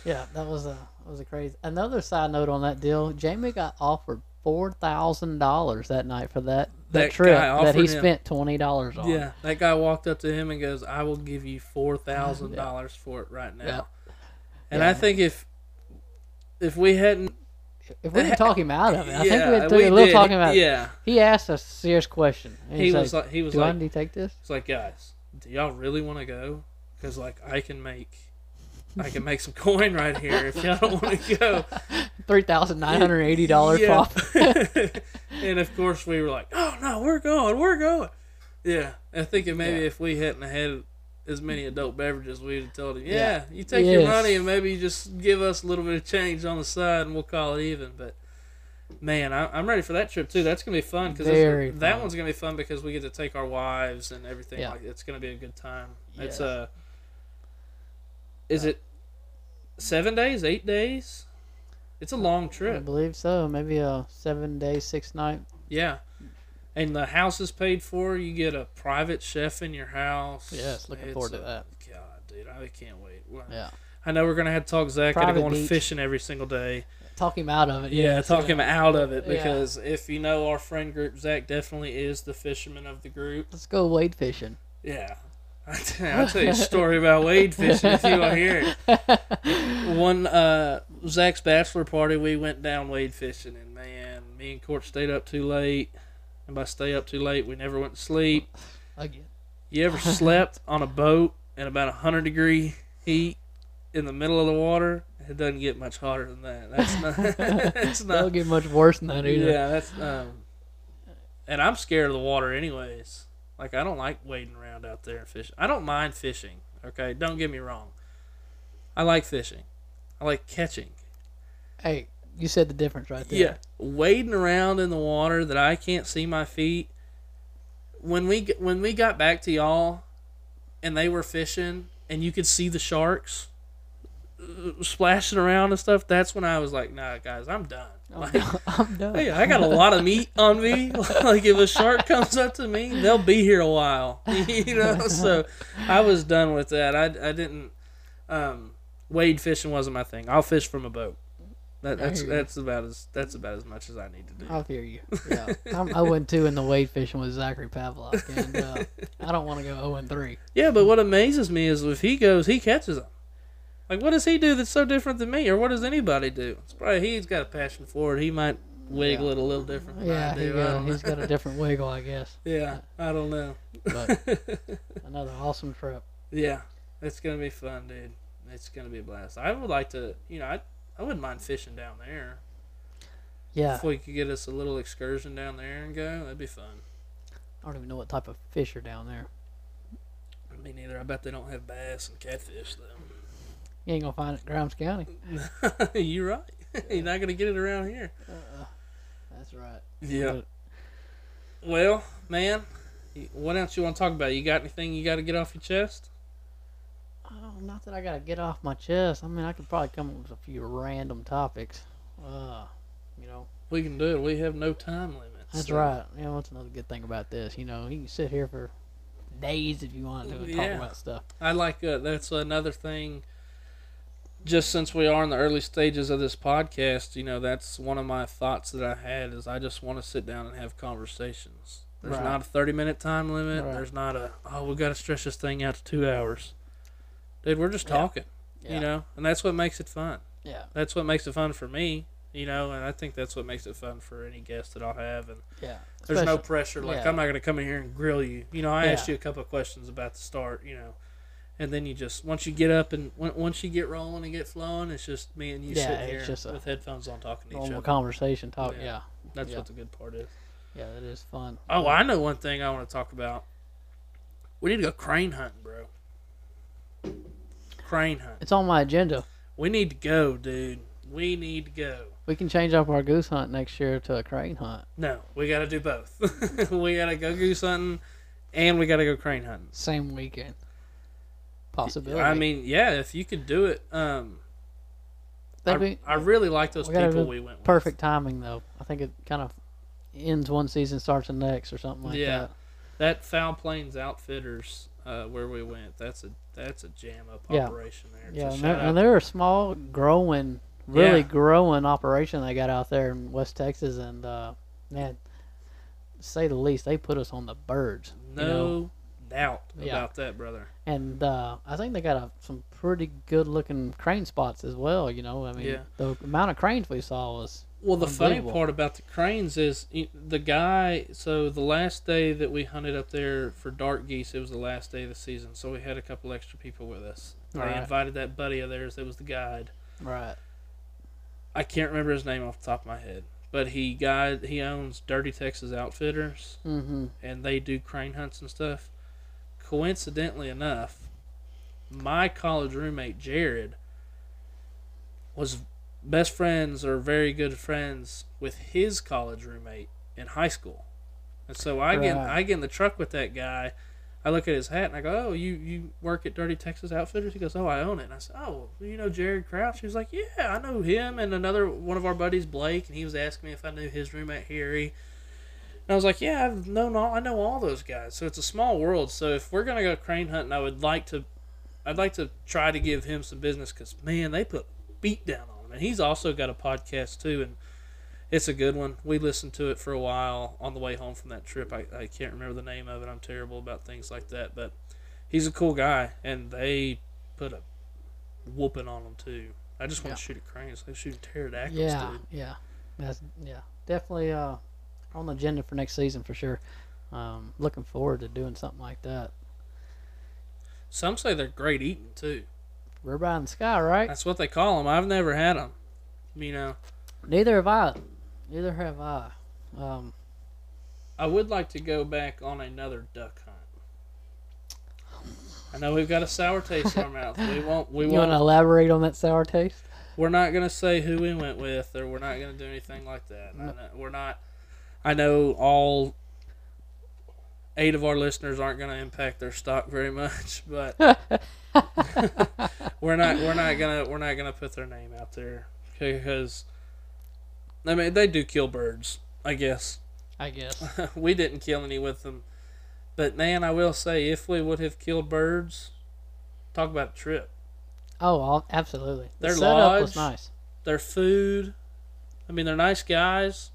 Yeah, that was a that was a crazy. Another side note on that deal: Jamie got offered four thousand dollars that night for that that, That trip that he him- spent twenty dollars on. Yeah, that guy walked up to him and goes, "I will give you four thousand dollars for it right now." Yeah. And Yeah. I think if if we hadn't, If we didn't talk him out of it, I think we had a little did. talking about. it. Yeah, He asked a serious question. He was like, like, he was "Do I need to take this?" it's like, guys, do y'all really want to go? Because like I can make, I can make some coin right here if y'all don't want to go. Three thousand nine hundred eighty dollars Yeah. profit. and of course we were like, oh no, we're going, we're going. Yeah, I think maybe Yeah. if we hadn't had as many adult beverages, we'd have told him, yeah, Yeah. you take your money and maybe you just give us a little bit of change on the side and we'll call it even. But man, I, I'm ready for that trip too. That's gonna be fun because that one's gonna be fun because we get to take our wives and everything. Yeah. Like it's gonna be a good time. It's a. uh, is it seven days, eight days? It's a long trip. I believe so. Maybe a seven day, six night. Yeah. And the house is paid for. You get a private chef in your house. Yes, looking It's forward to that. God, dude, I can't wait. Well, Yeah. I know we're gonna have to talk Zach Private going beach. fishing every single day. Talk him out of it. Yeah, Yeah, talk him out of it Yeah. because if you know our friend group, Zach definitely is the fisherman of the group. Let's go wade fishing. Yeah. I tell, I'll tell you a story about wade fishing if you want to hear it. One uh, Zach's bachelor party, we went down wade fishing, and man, me and Court stayed up too late. And by stay up too late, we never went to sleep. Again. You ever slept on a boat in about a hundred degree heat in the middle of the water? It doesn't get much hotter than that. That's not. it's Don't not. get much worse than that either. Yeah, that's. Um, and I'm scared of the water, anyways. Like I don't like wading around out there and fishing. I don't mind fishing. Okay, don't get me wrong. I like fishing. I like catching. Hey, you said the difference right there. Yeah, wading around in the water that I can't see my feet. When we when we got back to y'all, and they were fishing, and you could see the sharks uh, splashing around and stuff. That's when I was like, "Nah, guys, I'm done." I'm Like, done. I'm done. hey, I got a lot of meat on me. like if a shark comes up to me, they'll be here a while. you know, so I was done with that. I, I didn't. Um, wade fishing wasn't my thing. I'll fish from a boat. That, that's that's about as that's about as much as I need to do. I'll hear you. Yeah, I'm, I went two in the wade fishing with Zachary Pavlok, and uh, I don't want to go zero and three. Yeah, but what amazes me is if he goes, he catches them. Like, what does he do that's so different than me, or what does anybody do? It's probably he's got a passion for it. He might wiggle Yeah. it a little different Yeah, he got, he's got a different wiggle, I guess. yeah, I don't know. But another awesome trip. Yeah, it's gonna be fun, dude. It's gonna be a blast. I would like to, you know, I I wouldn't mind fishing down there. Yeah, If we could get us a little excursion down there and go, that'd be fun. I don't even know what type of fish are down there. Me neither. I bet they don't have bass and catfish though. You ain't gonna find it in Grimes County. You're right. You're not gonna get it around here. Uh, that's right. Yeah. But Well, man, what else you want to talk about? You got anything you got to get off your chest? Not that I gotta get off my chest. I mean, I could probably come up with a few random topics. Uh, you know, We can do it. We have no time limits. that's so- right. You know, what's another good thing about this? You know, you can sit here for days if you want to and Yeah. talk about stuff. I like uh, that's another thing. Just since we are in the early stages of this podcast, you know, that's one of my thoughts that I had is I just want to sit down and have conversations. There's Right. not a 30 minute time limit. Right. There's not a, oh, we've got to stretch this thing out to two hours. Dude, we're just talking, Yeah. you know, and that's what makes it fun. Yeah. That's what makes it fun for me, you know, and I think that's what makes it fun for any guest that I'll have. And Yeah. there's no Especially- pressure. Like yeah. I'm not gonna come in here and grill you. You know, I asked you a couple of questions about the start. You know, and then you just once you get up and once you get rolling and get flowing, it's just me and you Yeah, sitting here just with headphones on talking to each normal other. conversation talk. Yeah. Yeah. That's yeah. what the good part is. Yeah, that is fun. Oh, I know one thing I want to talk about. We need to go crane hunting, bro. Crane hunt. It's on my agenda. We need to go, dude. We need to go. We can change up our goose hunt next year to a crane hunt. No, we got to do both. we got to go goose hunting, and we got to go crane hunting. Same weekend. Possibility. I mean, yeah, if you could do it. Um, I, be I really like those we people we went with. perfect timing though. I think it kind of ends one season, starts the next, or something like Yeah. that. That Foul Plains Outfitters, uh, where we went, that's a that's a jam up Yeah. operation there. Yeah, and they're, and they're a small, growing, really Yeah. growing operation they got out there in West Texas, and uh, man, say the least, they put us on the birds. no you know? doubt Yeah. about that, brother. And uh, I think they got a, some pretty good looking crane spots as well. You know, I mean, the amount of cranes we saw was Well, the funny part about the cranes is the guy. So the last day that we hunted up there for dark geese, it was the last day of the season. So we had a couple extra people with us. I Right. invited that buddy of theirs that was the guide. right. I can't remember his name off the top of my head, but he guide he owns Dirty Texas Outfitters, Mm-hmm. and they do crane hunts and stuff. Coincidentally enough, my college roommate Jared was best friends or very good friends with his college roommate in high school. And so I get Right. I get in the truck with that guy. I look at his hat and I go, "Oh, you you work at Dirty Texas Outfitters?" He goes, "Oh, I own it." And I said, "Oh, you know Jared Crouch?" He was like, "Yeah, I know him and another one of our buddies, Blake." And he was asking me if I knew his roommate Harry. And I was like, "Yeah, I've known all I know all those guys." So it's a small world. So if we're gonna go crane hunting, I would like to I'd like to try to give him some business because man, they put beat down on and he's also got a podcast too, and it's a good one. We listened to it for a while on the way home from that trip. I, I can't remember the name of it. I'm terrible about things like that, but he's a cool guy, and they put a whooping on him too. I just want Yeah. to shoot at cranes. They shoot pterodactyls, Yeah, dude. yeah, that's yeah, definitely uh, on the agenda for next season for sure. Um, looking forward to doing something like that. Some say they're great eating too. We're in the sky, right? That's what they call them. I've never had them. You know, Neither have I. Neither have I. Um, I would like to go back on another duck hunt. I know we've got a sour taste in our mouth. We won't. We you want to elaborate on that sour taste? We're not gonna say who we went with, or we're not gonna do anything like that. I know, we're not. I know all eight of our listeners aren't gonna impact their stock very much, but we're not. We're not gonna. We're not gonna put their name out there because. I mean, they do kill birds. I guess. I guess. we didn't kill any with them. But man, I will say, if we would have killed birds, talk about a trip. Oh, absolutely. The Their setup was nice. Their food, I mean, they're nice guys.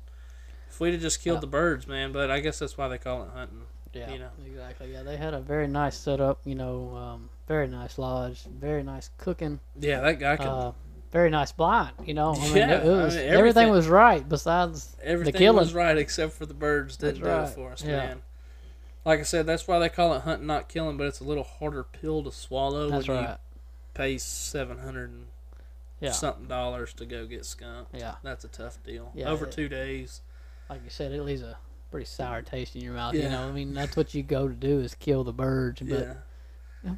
If we'd have just killed Yeah. the birds, man, but I guess that's why they call it hunting. Yeah, you know. exactly. Yeah, they had a very nice setup. You know, um, very nice lodge, very nice cooking, Yeah, that guy can. uh, very nice blind. You know, I mean, Yeah, it, it I mean, everything, everything- was right besides everything killing. was right except for the birds didn't That's do right. it for us, Yeah. man. Like I said, that's why they call it hunting, not killing. But it's a little harder pill to swallow That's when you pay seven hundred and Yeah, something dollars to go get skunk. yeah. That's a tough deal. Yeah, Over it- two days. Like you said, it leaves a pretty sour taste in your mouth. You know, I mean, that's what you go to do is kill the birds. But yeah. you know,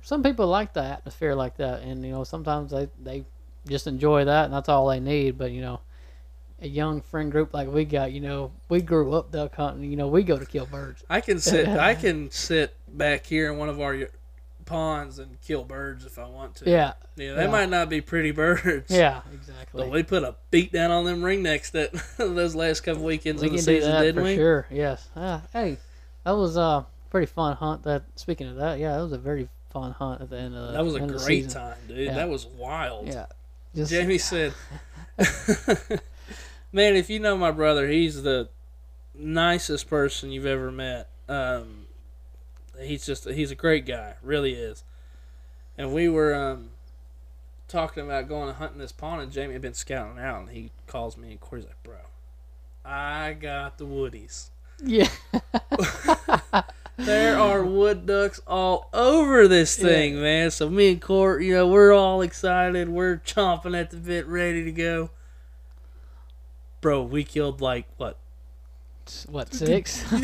some people like the atmosphere like that, and you know, sometimes they they just enjoy that, and that's all they need. But you know, a young friend group like we got, you know, we grew up duck hunting. You know, we go to kill birds. I can sit. I can sit back here in one of our ponds and kill birds if I want to. Yeah, Yeah, they Yeah. might not be pretty birds. yeah, exactly. But we put a beat down on them ringnecks that those last couple weekends we of the season, that didn't for we? sure. Yes. Uh, hey, that was a pretty fun hunt. That speaking of that, yeah, that was a very fun hunt at the end of the That was a end of the great season. time, dude. Yeah. That was wild. Yeah. Just, Jamie said, "Man, if you know my brother, he's the nicest person you've ever met. Um, he's just he's a great guy, really is." And we were um, talking about going and hunting this pond, and Jamie had been scouting out, and he calls me and Corey's like, "Bro, I got the woodies. yeah. There are wood ducks all over this thing, man. So me and Court, you know, we're all excited. We're chomping at the bit, ready to go. Bro, we killed like what what six? six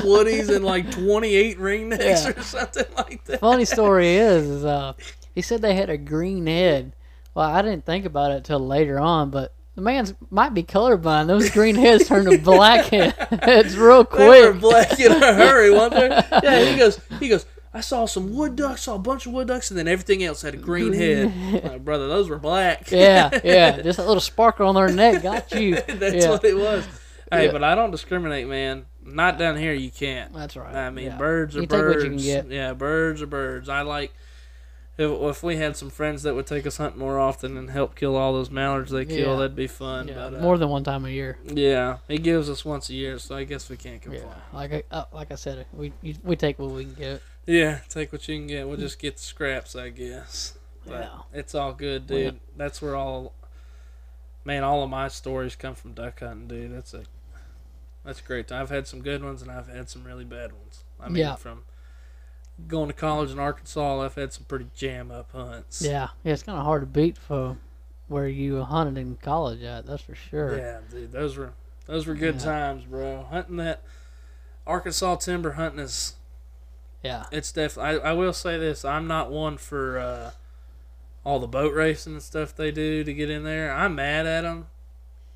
woodies and like twenty eight ringnecks Yeah. or something like that. Funny story is, is uh, he said they had a green head. Well, I didn't think about it till later on, but the man's might be colorblind. Those green heads turn to black heads real quick. They were black in a hurry, weren't they? Yeah, he goes, he goes. I saw some wood ducks, saw a bunch of wood ducks, and then everything else had a green head. Like, brother, those were black. yeah, yeah, just a little sparkle on their neck got you. That's yeah, what it was. Hey, Yeah. but I don't discriminate, man. Not down here, you can't. that's right. I mean, yeah. birds are You take what birds. you can get. Yeah, birds are birds. I like. If, if we had some friends that would take us hunting more often and help kill all those mallards they kill, Yeah. that'd be fun. Yeah, but, uh, more than one time a year. Yeah, he gives us once a year, so I guess we can't complain. Yeah, like I, uh, like I said, we we take what we can get. Yeah, take what you can get. We'll just get the scraps, I guess. But Yeah. it's all good, Well, dude. That's where all, man, all of my stories come from duck hunting, dude. That's a, that's great. I've had some good ones and I've had some really bad ones. I mean, Yeah. from going to college in Arkansas, I've had some pretty jam up hunts. Yeah, yeah, it's kind of hard to beat for where you hunted in college at. That's for sure. Yeah, dude, those were those were good Yeah. times, bro. Hunting that Arkansas timber hunting is Yeah, it's definitely. I, I will say this: I'm not one for uh, all the boat racing and stuff they do to get in there. I'm mad at them.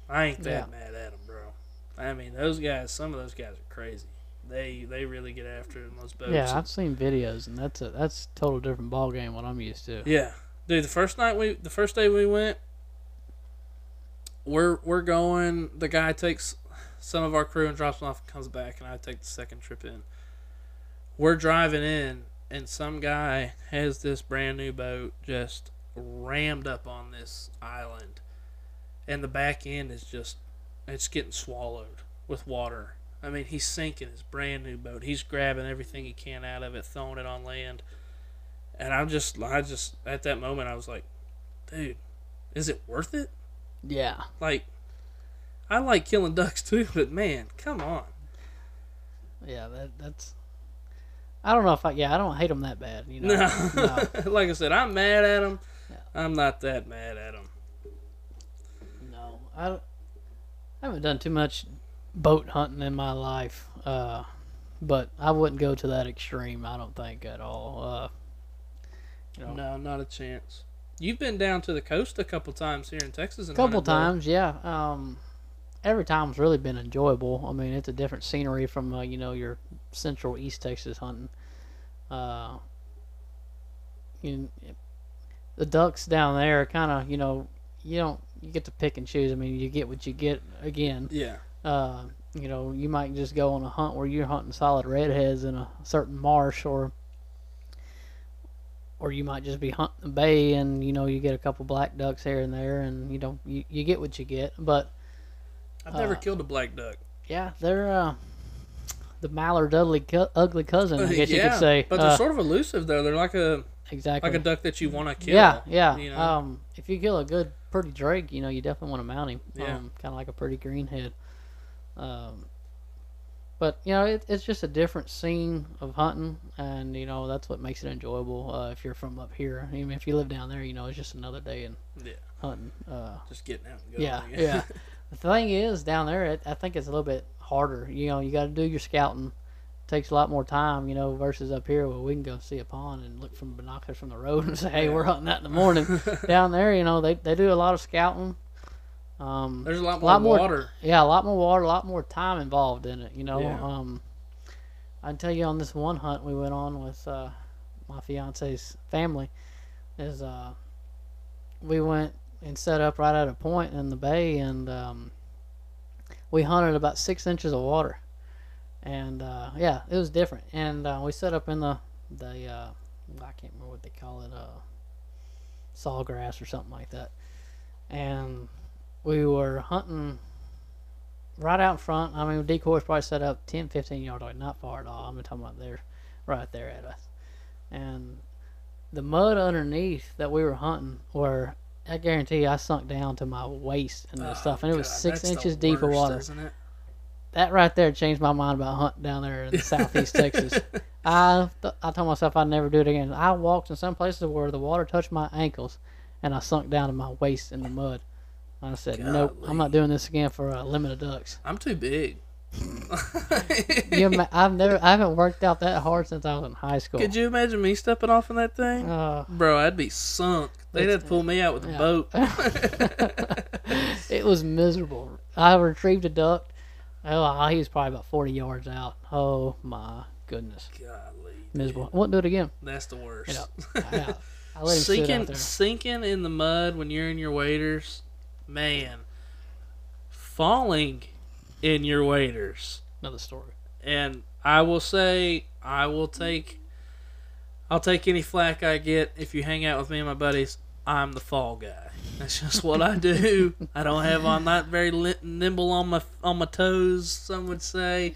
I ain't that Yeah. mad at them, bro. I mean, those guys. Some of those guys are crazy. They they really get after it in those boats. yeah, I've seen videos, and that's a that's a total different ball game what I'm used to. Yeah, dude. The first night we, the first day we went, we're we're going. The guy takes some of our crew and drops them off and comes back, and I take the second trip in. We're driving in, and some guy has this brand new boat just rammed up on this island, and the back end is just it's getting swallowed with water. I mean, he's sinking his brand new boat. He's grabbing everything he can out of it, throwing it on land. And I'm just, I just, at that moment, I was like, dude, is it worth it? Yeah. Like, I like killing ducks too, but man, come on. Yeah, that that's. I don't know if I. Yeah, I don't hate them that bad. You know. No. no. like I said, I'm mad at them. Yeah. I'm not that mad at them. No, I, don't- I haven't done too much boat hunting in my life, uh, but I wouldn't go to that extreme. I don't think at all. Uh, you know, No, not a chance. You've been down to the coast a couple times here in Texas. a couple times, yeah. Um, every time's really been enjoyable. I mean, it's a different scenery from uh, you know your central East Texas hunting. Uh, you, the ducks down there, kind of, you know, you don't you get to pick and choose. I mean, you get what you get again. Yeah. Uh, you know, you might just go on a hunt where you're hunting solid redheads in a certain marsh, or or you might just be hunting the bay and you know you get a couple black ducks here and there, and you know you, you get what you get. But I've never Uh, killed a black duck. yeah, they're uh, the mallard ugly co- ugly cousin, I guess you could say. But they're Uh, sort of elusive though. They're like a exactly. like a duck that you want to kill. yeah, yeah. you know? Um, if you kill a good, pretty drake, you know, you definitely want to mount him. Yeah. Um, kind of like a pretty greenhead. Um, but you know, it, it's just a different scene of hunting, and you know that's what makes it enjoyable. Uh, if you're from up here, even if you live down there, you know, it's just another day in Yeah. hunting. Uh, Just getting out and going. yeah, yeah. the thing is, down there, it, I think it's a little bit harder. You know, you got to do your scouting. takes a lot more time, you know, versus up here where we can go see a pond and look from binoculars from the road and say, "Hey, we're hunting that in the morning." down there, you know, they they do a lot of scouting. Um, There's a lot more lot more- water. yeah, a lot more water, a lot more time involved in it. You know, Yeah. um, I can tell you on this one hunt we went on with uh, my fiance's family is uh, we went and set up right at a point in the bay, and um, we hunted about six inches of water, and uh, yeah, it was different. And uh, we set up in the the uh, I can't remember what they call it, uh, sawgrass or something like that, and we were hunting right out front. I mean, decoys probably set up 10, 15 yards away, not far at all. I'm talking about there, right there at us. And the mud underneath that we were hunting were, I guarantee you, I sunk down to my waist and this Oh, stuff. And it was God, six inches deep of water. Isn't it? That right there changed my mind about hunting down there in southeast Texas. I, th- I told myself I'd never do it again. I walked in some places where the water touched my ankles and I sunk down to my waist in the mud. I said, nope, I'm not doing this again for a limit of ducks. I'm too big. You ima- I've never, I haven't worked out that hard since I was in high school. Could you imagine me stepping off in that thing? Uh, Bro, I'd be sunk. They'd have to pull me out with a Yeah. boat. it was miserable. I retrieved a duck. Oh, he was probably about 40 yards out. Oh my goodness, Golly, miserable. I won't do it again. that's the worst. Yeah. Yeah. I him sinking, sinking in the mud when you're in your waders, man. Falling in your waders, Another story. and I will say, I will take, I'll take any flack I get if you hang out with me and my buddies. I'm the fall guy. That's just what I do. I don't have. I'm not very nimble on my on my toes. Some would say.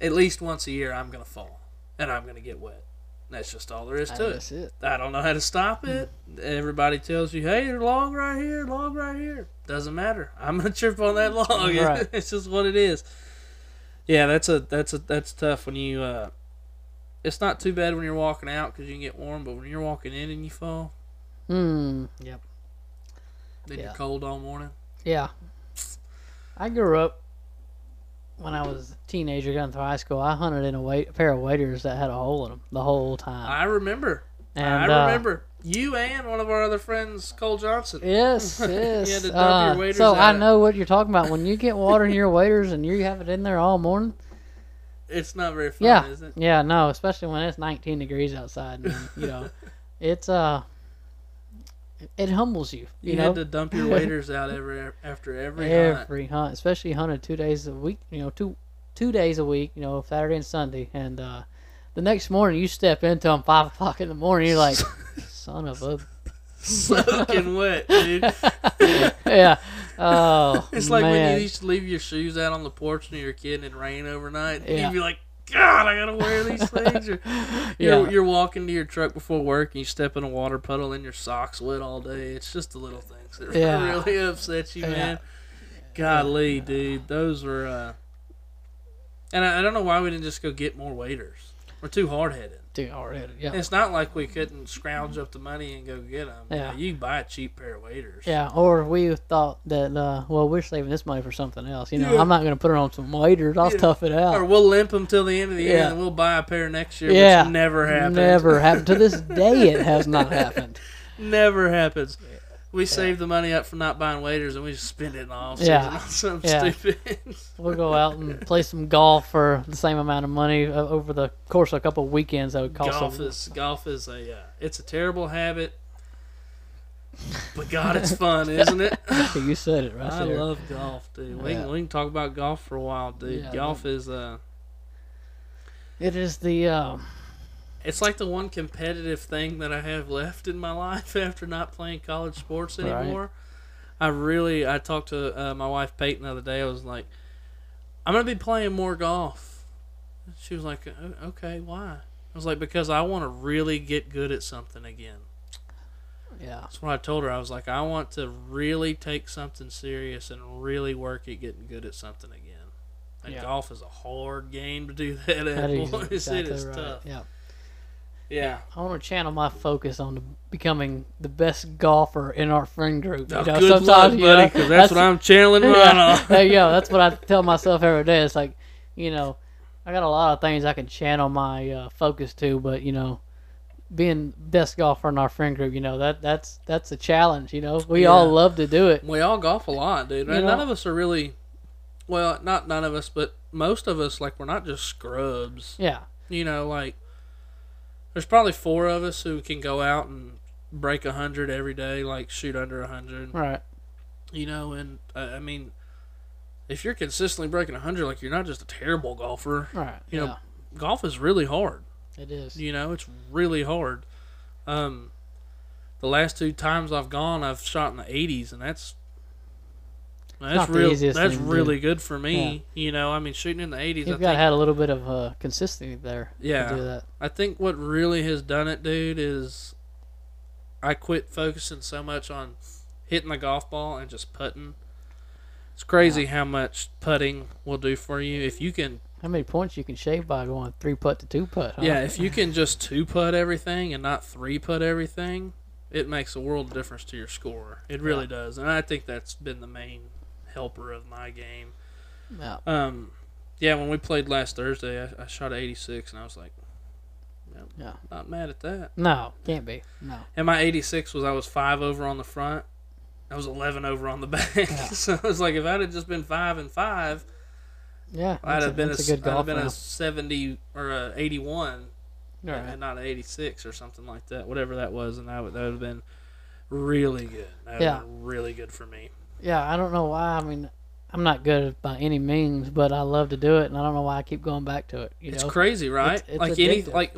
At least once a year, I'm gonna fall, and I'm gonna get wet. That's just all there is to it. That's it. I don't know how to stop it. Everybody tells you, "Hey, there's a log right here, log right here." Doesn't matter. I'm gonna trip on that log. Right. it's just what it is. Yeah, that's a that's a that's tough when you. uh It's not too bad when you're walking out because you can get warm, but when you're walking in and you fall, Hmm. Yep. then Yeah. you're cold all morning. Yeah. I grew up when I was a teenager, going through high school. I hunted in a, wait, a pair of waders that had a hole in them the whole time. I remember. and I uh, remember you and one of our other friends, Cole Johnson. Yes, yes. had to dump uh, so. I know what you're talking about. When you get water in your waders and you have it in there all morning, It's not very fun, yeah, is it? yeah, no, especially when it's 19 degrees outside. And, you know, it's uh, it humbles you. You, You, know, had to dump your waders out every after every, hunt. every hunt, especially hunted two days a week. You know, two two days a week. You know, Saturday and Sunday, and uh, the next morning you step into them five o'clock in the morning. You're like, son of a Soaking wet, dude. yeah. Oh, It's like when you used to leave your shoes out on the porch when you were a kid and it rained overnight. And Yeah. you'd be like, God, I gotta wear these things. Or Yeah. you're, you're walking to your truck before work and you step in a water puddle and your socks wet all day. It's just the little things that Yeah. really upset you, Yeah. man. Golly, dude, those were. uh And I, I don't know why we didn't just go get more waders. We're too hard headed. Already. Yeah. It's not like we couldn't scrounge up the money and go get them. Yeah. you can buy a cheap pair of waders. Yeah, or we thought that, uh, well, we're saving this money for something else. You know, Yeah. I'm not going to put it on some waders. I'll Yeah. tough it out. Or we'll limp them till the end of the year and we'll buy a pair next year, Yeah. which never happens. Never happened. To this day, it has not happened. Never happens. We save the money up for not buying waders and we just spend it in all Yeah. on something Yeah. stupid. We'll go out and play some golf for the same amount of money uh, over the course of a couple of weekends. That would cost golf a, is golf is a uh, it's a terrible habit, but God, it's fun, isn't it? You said it right I there. love golf, dude. We, can, we can talk about golf for a while, dude. Yeah, golf is uh, it is the um, it's like the one competitive thing that I have left in my life after not playing college sports Right. anymore. I really, I talked to uh, my wife Peyton the other day. I was like, I'm gonna be playing more golf. She was like, Okay, why? I was like, because I want to really get good at something again. yeah, That's what I told her. I was like, I want to really take something serious and really work at getting good at something again. And Yeah. golf is a hard game to do that that at. is boys. exactly it is right. tough. Yeah, Yeah. I want to channel my focus on the, becoming the best golfer in our friend group. You Oh, know, good luck, buddy, because that's, what I'm channeling yeah, on. there you go. That's what I tell myself every day. It's like, you know, I got a lot of things I can channel my uh, focus to, but you know, being best golfer in our friend group, you know, that that's that's a challenge. You know, we all love to do it. We all golf a lot, dude. You And none know- of us are really, well, not none of us, but most of us, like, we're not just scrubs. Yeah, You know, like, there's probably four of us who can go out and break a hundred every day, like shoot under a hundred. right. You know, and uh, I mean, if you're consistently breaking a hundred, like, you're not just a terrible golfer. Right. You yeah, know, Golf is really hard. it is. You know, it's really hard. Um, the last two times I've gone, I've shot in the 80s, and that's that's real. That's really good for me. You know, I mean, shooting in the 80s. I You've think, got have a little bit of uh, consistency there Yeah. to do that. I think what really has done it, dude, is I quit focusing so much on hitting the golf ball and just putting. It's crazy how much putting will do for you if you can How many points you can shave by going three putt to two putt? Huh? Yeah, if you can just two putt everything and not three putt everything, it makes a world of difference to your score. It really does, and I think that's been the main helper of my game. Yeah. Um, yeah, when we played last Thursday, I, I shot a 86, and I was like, yep, Yeah. not mad at that. No, can't be. No. And my 86 was I was five over on the front, I was 11 over on the back. so I was like if I'd have just been five and five, Yeah. I'd have been a, a good I'd have golf been a 70 or a 81 Right. and not an 86 or something like that, whatever that was, and that would, that would have been really good. That would Yeah. been really good for me. Yeah, I don't know why. I mean, I'm not good by any means, but I love to do it, and I don't know why I keep going back to it. You It's know? crazy, right? It's- it's like any, like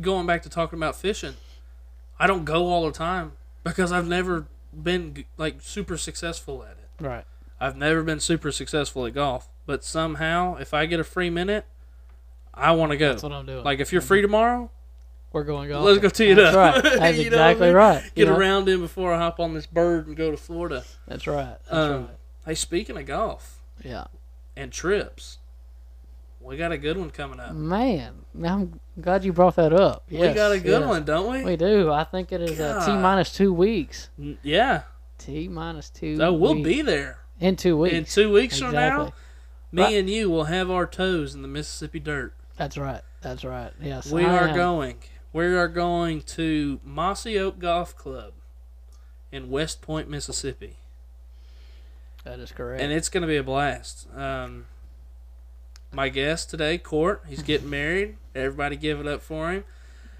going back to talking about fishing, I don't go all the time because I've never been like super successful at it. Right. I've never been super successful at golf, but somehow if I get a free minute, I want to go. That's what I'm doing. Like if you're free tomorrow, We're going golf. let's go tee it That's up. right. That's know I exactly mean? right. you Get know? a round in before I hop on this bird and go to Florida. That's right. That's Um, right. Hey, speaking of golf Yeah. and trips, we got a good one coming up. Man, I'm glad you brought that up. we Yes, got a good yes. one, don't we? We do. I think it is uh, T minus two weeks. Yeah. T minus two. So we'll weeks. be there in two weeks. in two weeks from now. Me Right. and you will have our toes in the Mississippi dirt. That's right. That's right. Yes. We I are am. going. We are going to Mossy Oak Golf Club in West Point, Mississippi. That is correct. and it's going to be a blast. Um, my guest today, Court, he's getting married. Everybody give it up for him.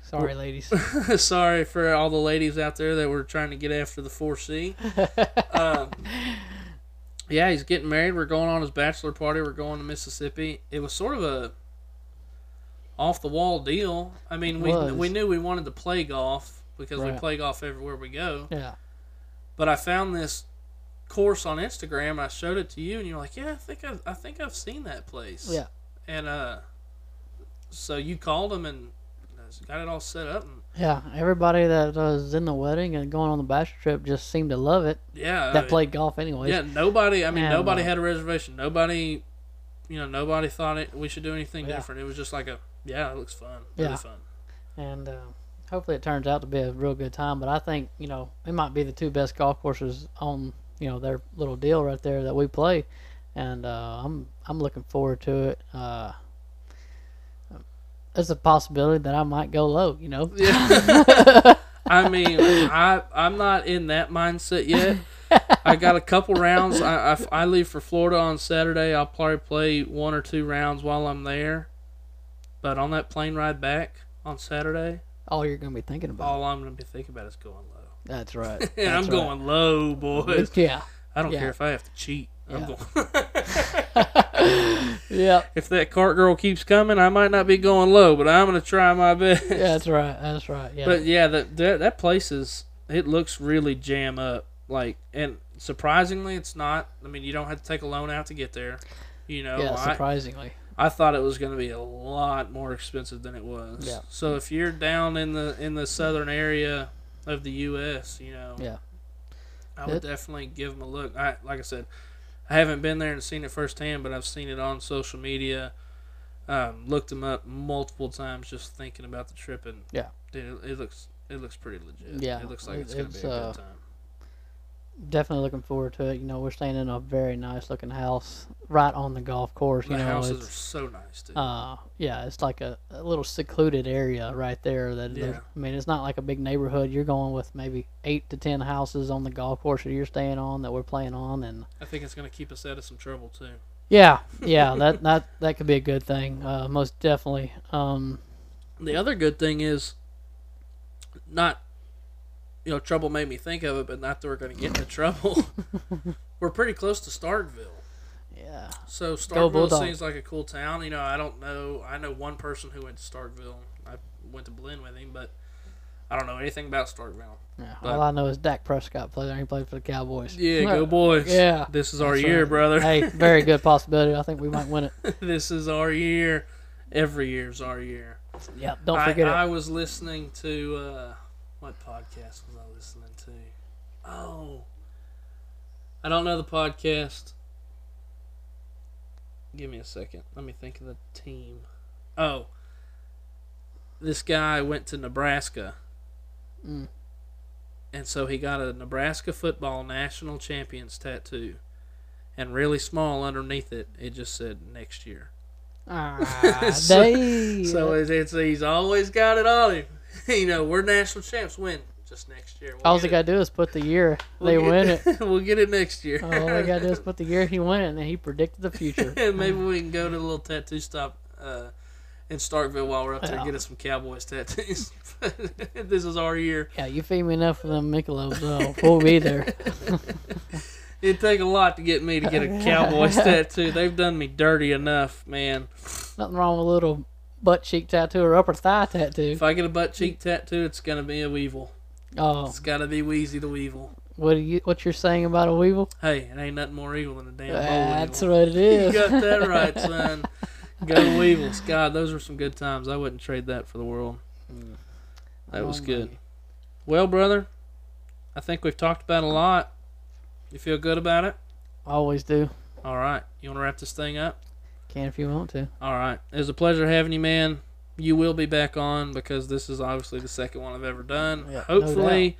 Sorry, ladies. Sorry for all the ladies out there that were trying to get after the 4C. um, yeah, he's getting married. We're going on his bachelor party. We're going to Mississippi. It was sort of a off the wall deal. I mean, we Was. we knew we wanted to play golf because we play golf everywhere we go. Yeah. But I found this course on Instagram. I showed it to you, and you're like, "Yeah, I think I've, I think I've seen that place." Yeah. And uh, so you called them and got it all set up, and Yeah. Everybody that was in the wedding and going on the bachelor trip just seemed to love it. yeah, That played golf anyways. Yeah, nobody. I mean, And, nobody uh, had a reservation. Nobody, you know, nobody thought it. We should do anything Yeah. different. It was just like a, yeah, it looks fun. Yeah. Really fun. and uh, hopefully it turns out to be a real good time. But I think you know it might be the two best golf courses on you know their little deal right there that we play, and uh, I'm I'm looking forward to it. Uh, there's a possibility that I might go low. You know. Yeah. I mean, I I'm not in that mindset yet. I got a couple rounds. I, I, I leave for Florida on Saturday. I'll probably play one or two rounds while I'm there. But on that plane ride back on Saturday, All you're gonna be thinking about. all I'm going to be thinking about is going low. That's right. And That's I'm right. going low, boys. Yeah. I don't Yeah. care if I have to cheat. I'm Yeah. going. Yeah. if that cart girl keeps coming, I might not be going low, but I'm gonna try my best. Yeah, that's right. That's right. Yeah. But yeah, that, that that place is it looks really jam up. Like and surprisingly, it's not. I mean, you don't have to take a loan out to get there. You know, yeah, surprisingly. I thought it was going to be a lot more expensive than it was. Yeah. So if you're down in the in the southern area of the U.S., you know, Yeah. I would It- definitely give them a look. I like I said, I haven't been there and seen it firsthand, but I've seen it on social media. Um, looked them up multiple times, just thinking about the trip, and Yeah. dude, it, it looks it looks pretty legit. Yeah, it looks like it- it's gonna be a uh, good time. Definitely looking forward to it. You know, we're staying in a very nice looking house right on the golf course. The you know, houses are so nice too. uh, yeah, it's like a, a little secluded area right there. That Yeah. I mean, it's not like a big neighborhood. You're going with maybe eight to ten houses on the golf course that you're staying on that we're playing on, and I think it's gonna keep us out of some trouble too. yeah, yeah, that that that could be a good thing. Uh, most definitely. Um, The other good thing is not you know, trouble made me think of it, but not that we're gonna get into trouble. we're pretty close to Starkville. yeah, So Starkville seems like a cool town. You know, I don't know. I know one person who went to Starkville. I went to Blinn with him, but I don't know anything about Starkville. yeah. But- All I know is Dak Prescott played there. He played for the Cowboys. Yeah, go boys. Yeah. This is our That's year, right. brother. Hey, very good possibility. I think we might win it. this is our year. Every year's our year. Yeah, don't I, forget I it. was listening to uh, what podcast was I to? Oh, I don't know the podcast. Give me a second. Let me think of the team. Oh, this guy went to Nebraska, Mm. and so he got a Nebraska football national champions tattoo, and really small underneath it, it just said next year. Ah, So-. So it's, it's he's always got it on him. you know, we're national champs. When next year. We'll all they gotta do is put the year We'll they win it. we'll get it next year. All they gotta do is put the year he won it, and then he predicted the future. maybe we can go to the little tattoo stop uh, in Starkville while we're up there Yeah. and get us some Cowboys tattoos. this is our year. Yeah, you feed me enough of them Michelobs, uh, we'll be there. It'd take a lot to get me to get a Cowboys tattoo. They've done me dirty enough, man. Nothing wrong with a little butt cheek tattoo or upper thigh tattoo. If I get a butt cheek tattoo, it's gonna be a weevil. Oh, It's gotta be Wheezy the Weevil. what are you? What you're saying about a weevil? Hey, it ain't nothing more evil than a damn boll That's weevil. what it You got that right, son. Go Weevils. God, those were some good times. I wouldn't trade that for the world. Mm. That was Oh, good. man. Well, brother, I think we've talked about a lot. You feel good about it? Always do. All right. You want to wrap this thing up? Can if you want to. All right. It was a pleasure having you, man. You will be back on because this is obviously the second one I've ever done. Yeah, no Hopefully,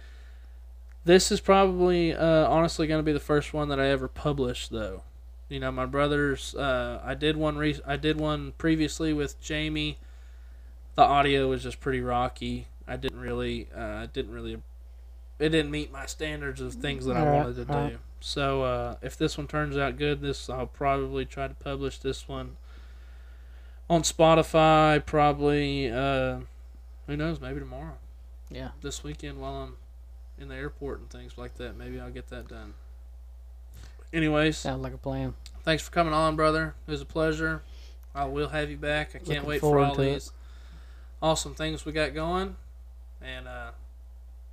this is probably uh, honestly going to be the first one that I ever publish, though. You know, my brothers. Uh, I did one. Re- I did one previously with Jamie. The audio was just pretty rocky. I didn't really. Uh, didn't really. It didn't meet my standards of things that I wanted to do. So uh, if this one turns out good, this I'll probably try to publish this one on Spotify. Probably. Uh, who knows? Maybe tomorrow Yeah. this weekend while I'm in the airport and things like that. Maybe I'll get that done. Anyways, Sounds like a plan. thanks for coming on, brother. It was a pleasure. I will have you back. I can't Looking wait for all to it. these awesome things we got going. And uh,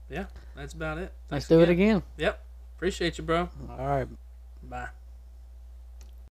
yeah, that's about it. Let's Thanks do it again. Yep. Appreciate you, bro. All right. Bye.